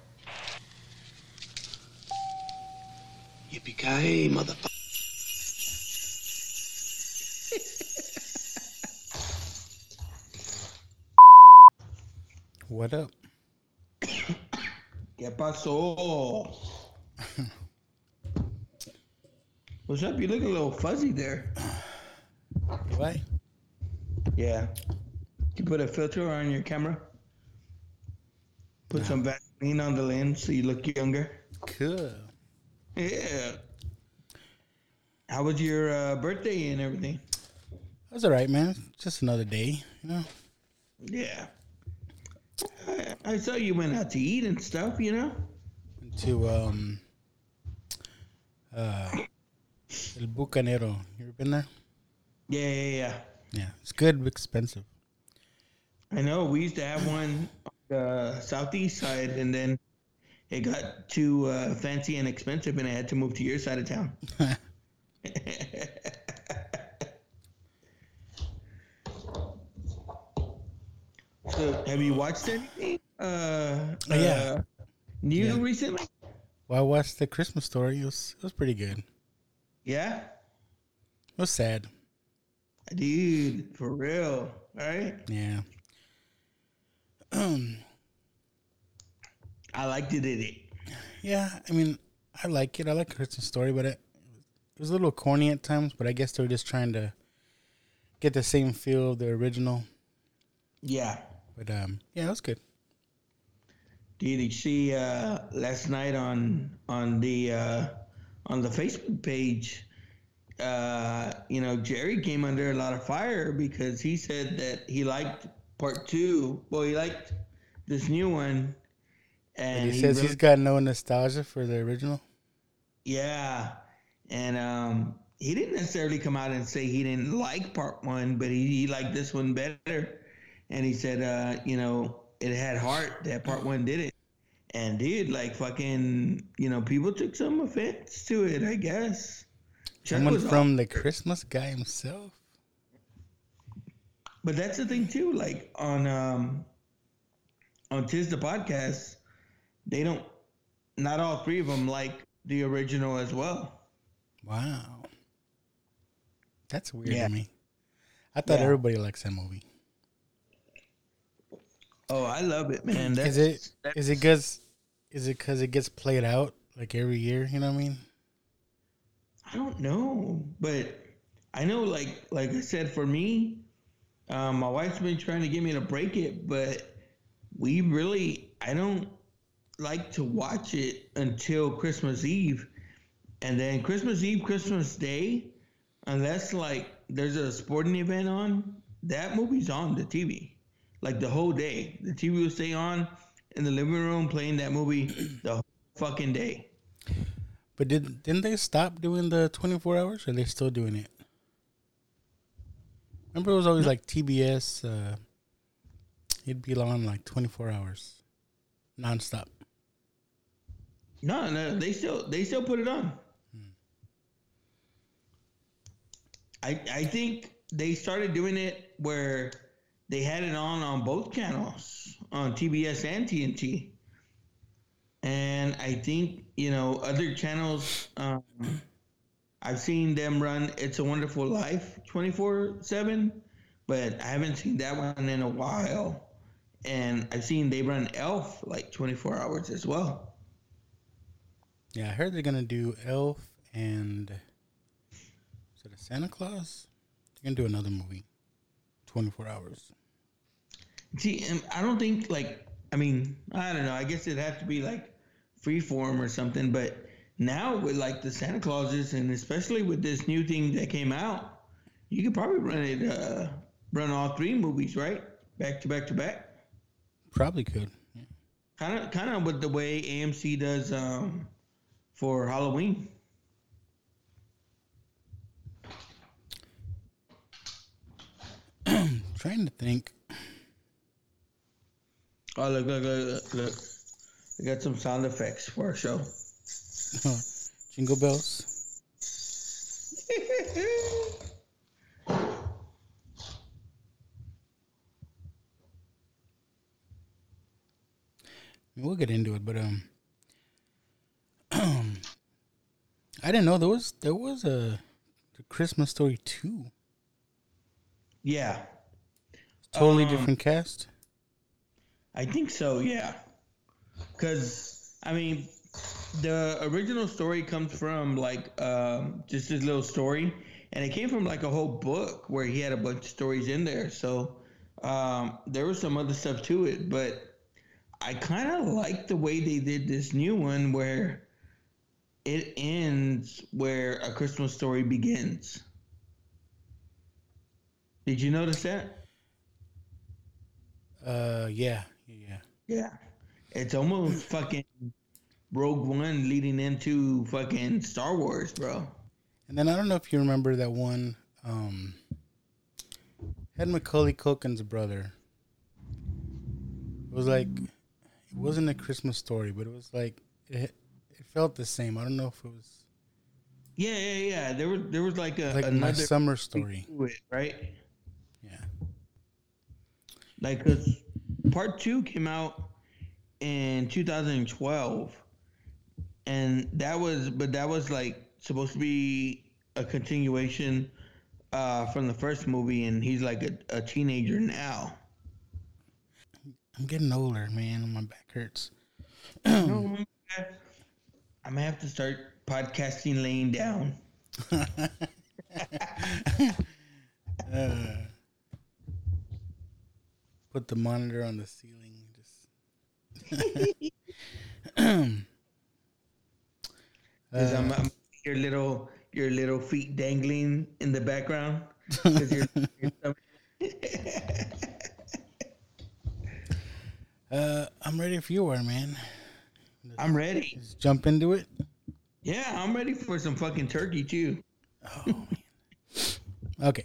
Yippee-ki-yay, motherfucker. What up? ¿Qué pasó? What's up? You look a little fuzzy there. Why? Yeah. You put a filter on your camera. Put some Vaseline on the lens so you look younger. Cool. Yeah. How was your uh, birthday and everything? That's all right, man. Just another day, you know. Yeah. I, I saw you went out to eat and stuff, you know? To um, uh, El Bucanero. You ever been there? Yeah, yeah, yeah. Yeah, it's good, but expensive. I know. We used to have one on the southeast side, and then it got too uh, fancy and expensive, and I had to move to your side of town. [laughs] [laughs] so, have you watched anything? Uh, Oh, yeah. uh, new Yeah. recently? Well, I watched the Christmas story. It was it was pretty good. Yeah, It was sad. dude, for real, right? Yeah. Um. [clears throat] I liked it. Did it? Yeah, I mean, I like it. I like Christmas story, but it, it was a little corny at times. But I guess they were just trying to get the same feel of the original. Yeah. But um, yeah, it was good. Did you see uh, last night on on the uh, on the Facebook page? Uh, you know, Jerry came under a lot of fire because he said that he liked part two. Well, he liked this new one, and And he, says really- he's got no nostalgia for the original. yeah, and um, he didn't necessarily come out and say he didn't like part one, but he, he liked this one better. And he said, uh, you know, it had heart that part one did it. And dude, like fucking, you know, people took some offense to it, I guess. Chuck Someone from the Christmas guy himself. But that's the thing too. Like on um on Tis the podcast, they don't. Not all three of them like the original as well. Wow. That's weird Yeah. to me. I thought Yeah. everybody likes that movie. Oh, I love it, man. That's, is it is it because is it because it gets played out like every year? You know what I mean? I don't know, but I know, like like I said, for me, um, my wife's been trying to get me to break it, but we really, I don't like to watch it until Christmas Eve, and then Christmas Eve, Christmas Day, unless like there's a sporting event on, that movie's on the TV, like the whole day. The TV will stay on in the living room playing that movie [clears throat] the whole fucking day. But did didn't they stop doing the twenty four hours? Or are they still doing it? Remember, it was always like TBS. Uh, it'd be on like twenty four hours, nonstop. No, no, they still they still put it on. I I think they started doing it where they had it on on both channels on TBS and TNT, and I think you know other channels. Um, I've seen them run "It's a Wonderful Life" twenty four seven, but I haven't seen that one in a while. And I've seen they run Elf like twenty four hours as well. Yeah, I heard they're gonna do Elf and is it a Santa Claus? They're gonna do another movie, twenty four hours. See, I don't think like I mean I don't know. I guess it'd have to be like freeform or something. But now with like the Santa Clauses and especially with this new thing that came out, you could probably run it, uh, run all three movies right back to back to back. Probably could. Kind of, kind of with the way AMC does um, for Halloween. [clears throat] trying to think. Oh look, look, look, look! I got some sound effects for our show. [laughs] Jingle bells. [laughs] We'll get into it, but um, [clears throat] I didn't know there was there was a, a Christmas Story two. Yeah, Totally Um, different cast. I think so, yeah. Because, I mean, the original story comes from like um, just this little story, and it came from like a whole book where he had a bunch of stories in there. So um, there was some other stuff to it, but I kind of like the way they did this new one where it ends where a Christmas story begins. Did you notice that? Uh, yeah, yeah. Yeah. It's almost [laughs] fucking Rogue One leading into fucking Star Wars, bro. And then I don't know if you remember that one. Um, had Macaulay Culkin's brother. It was like it wasn't a Christmas story, but it was like it. It felt the same. I don't know if it was Yeah, yeah, yeah. There was there was like a like another summer story. it, right? Yeah. Like, cause part two came out in 2012, and that was, but that was like supposed to be a continuation uh, from the first movie, and he's like a, a teenager now. I'm getting older, man. My back hurts. No, I'm gonna have to start podcasting laying down. [laughs] Uh, put the monitor on the ceiling. Just. Cause I'm, Uh, I'm your little your little feet dangling in the background. 'Cause you're- you're- [laughs] [laughs] uh, I'm ready if you are, man. I'm ready. Let's jump into it. Yeah, I'm ready for some fucking turkey too. Oh man. Okay.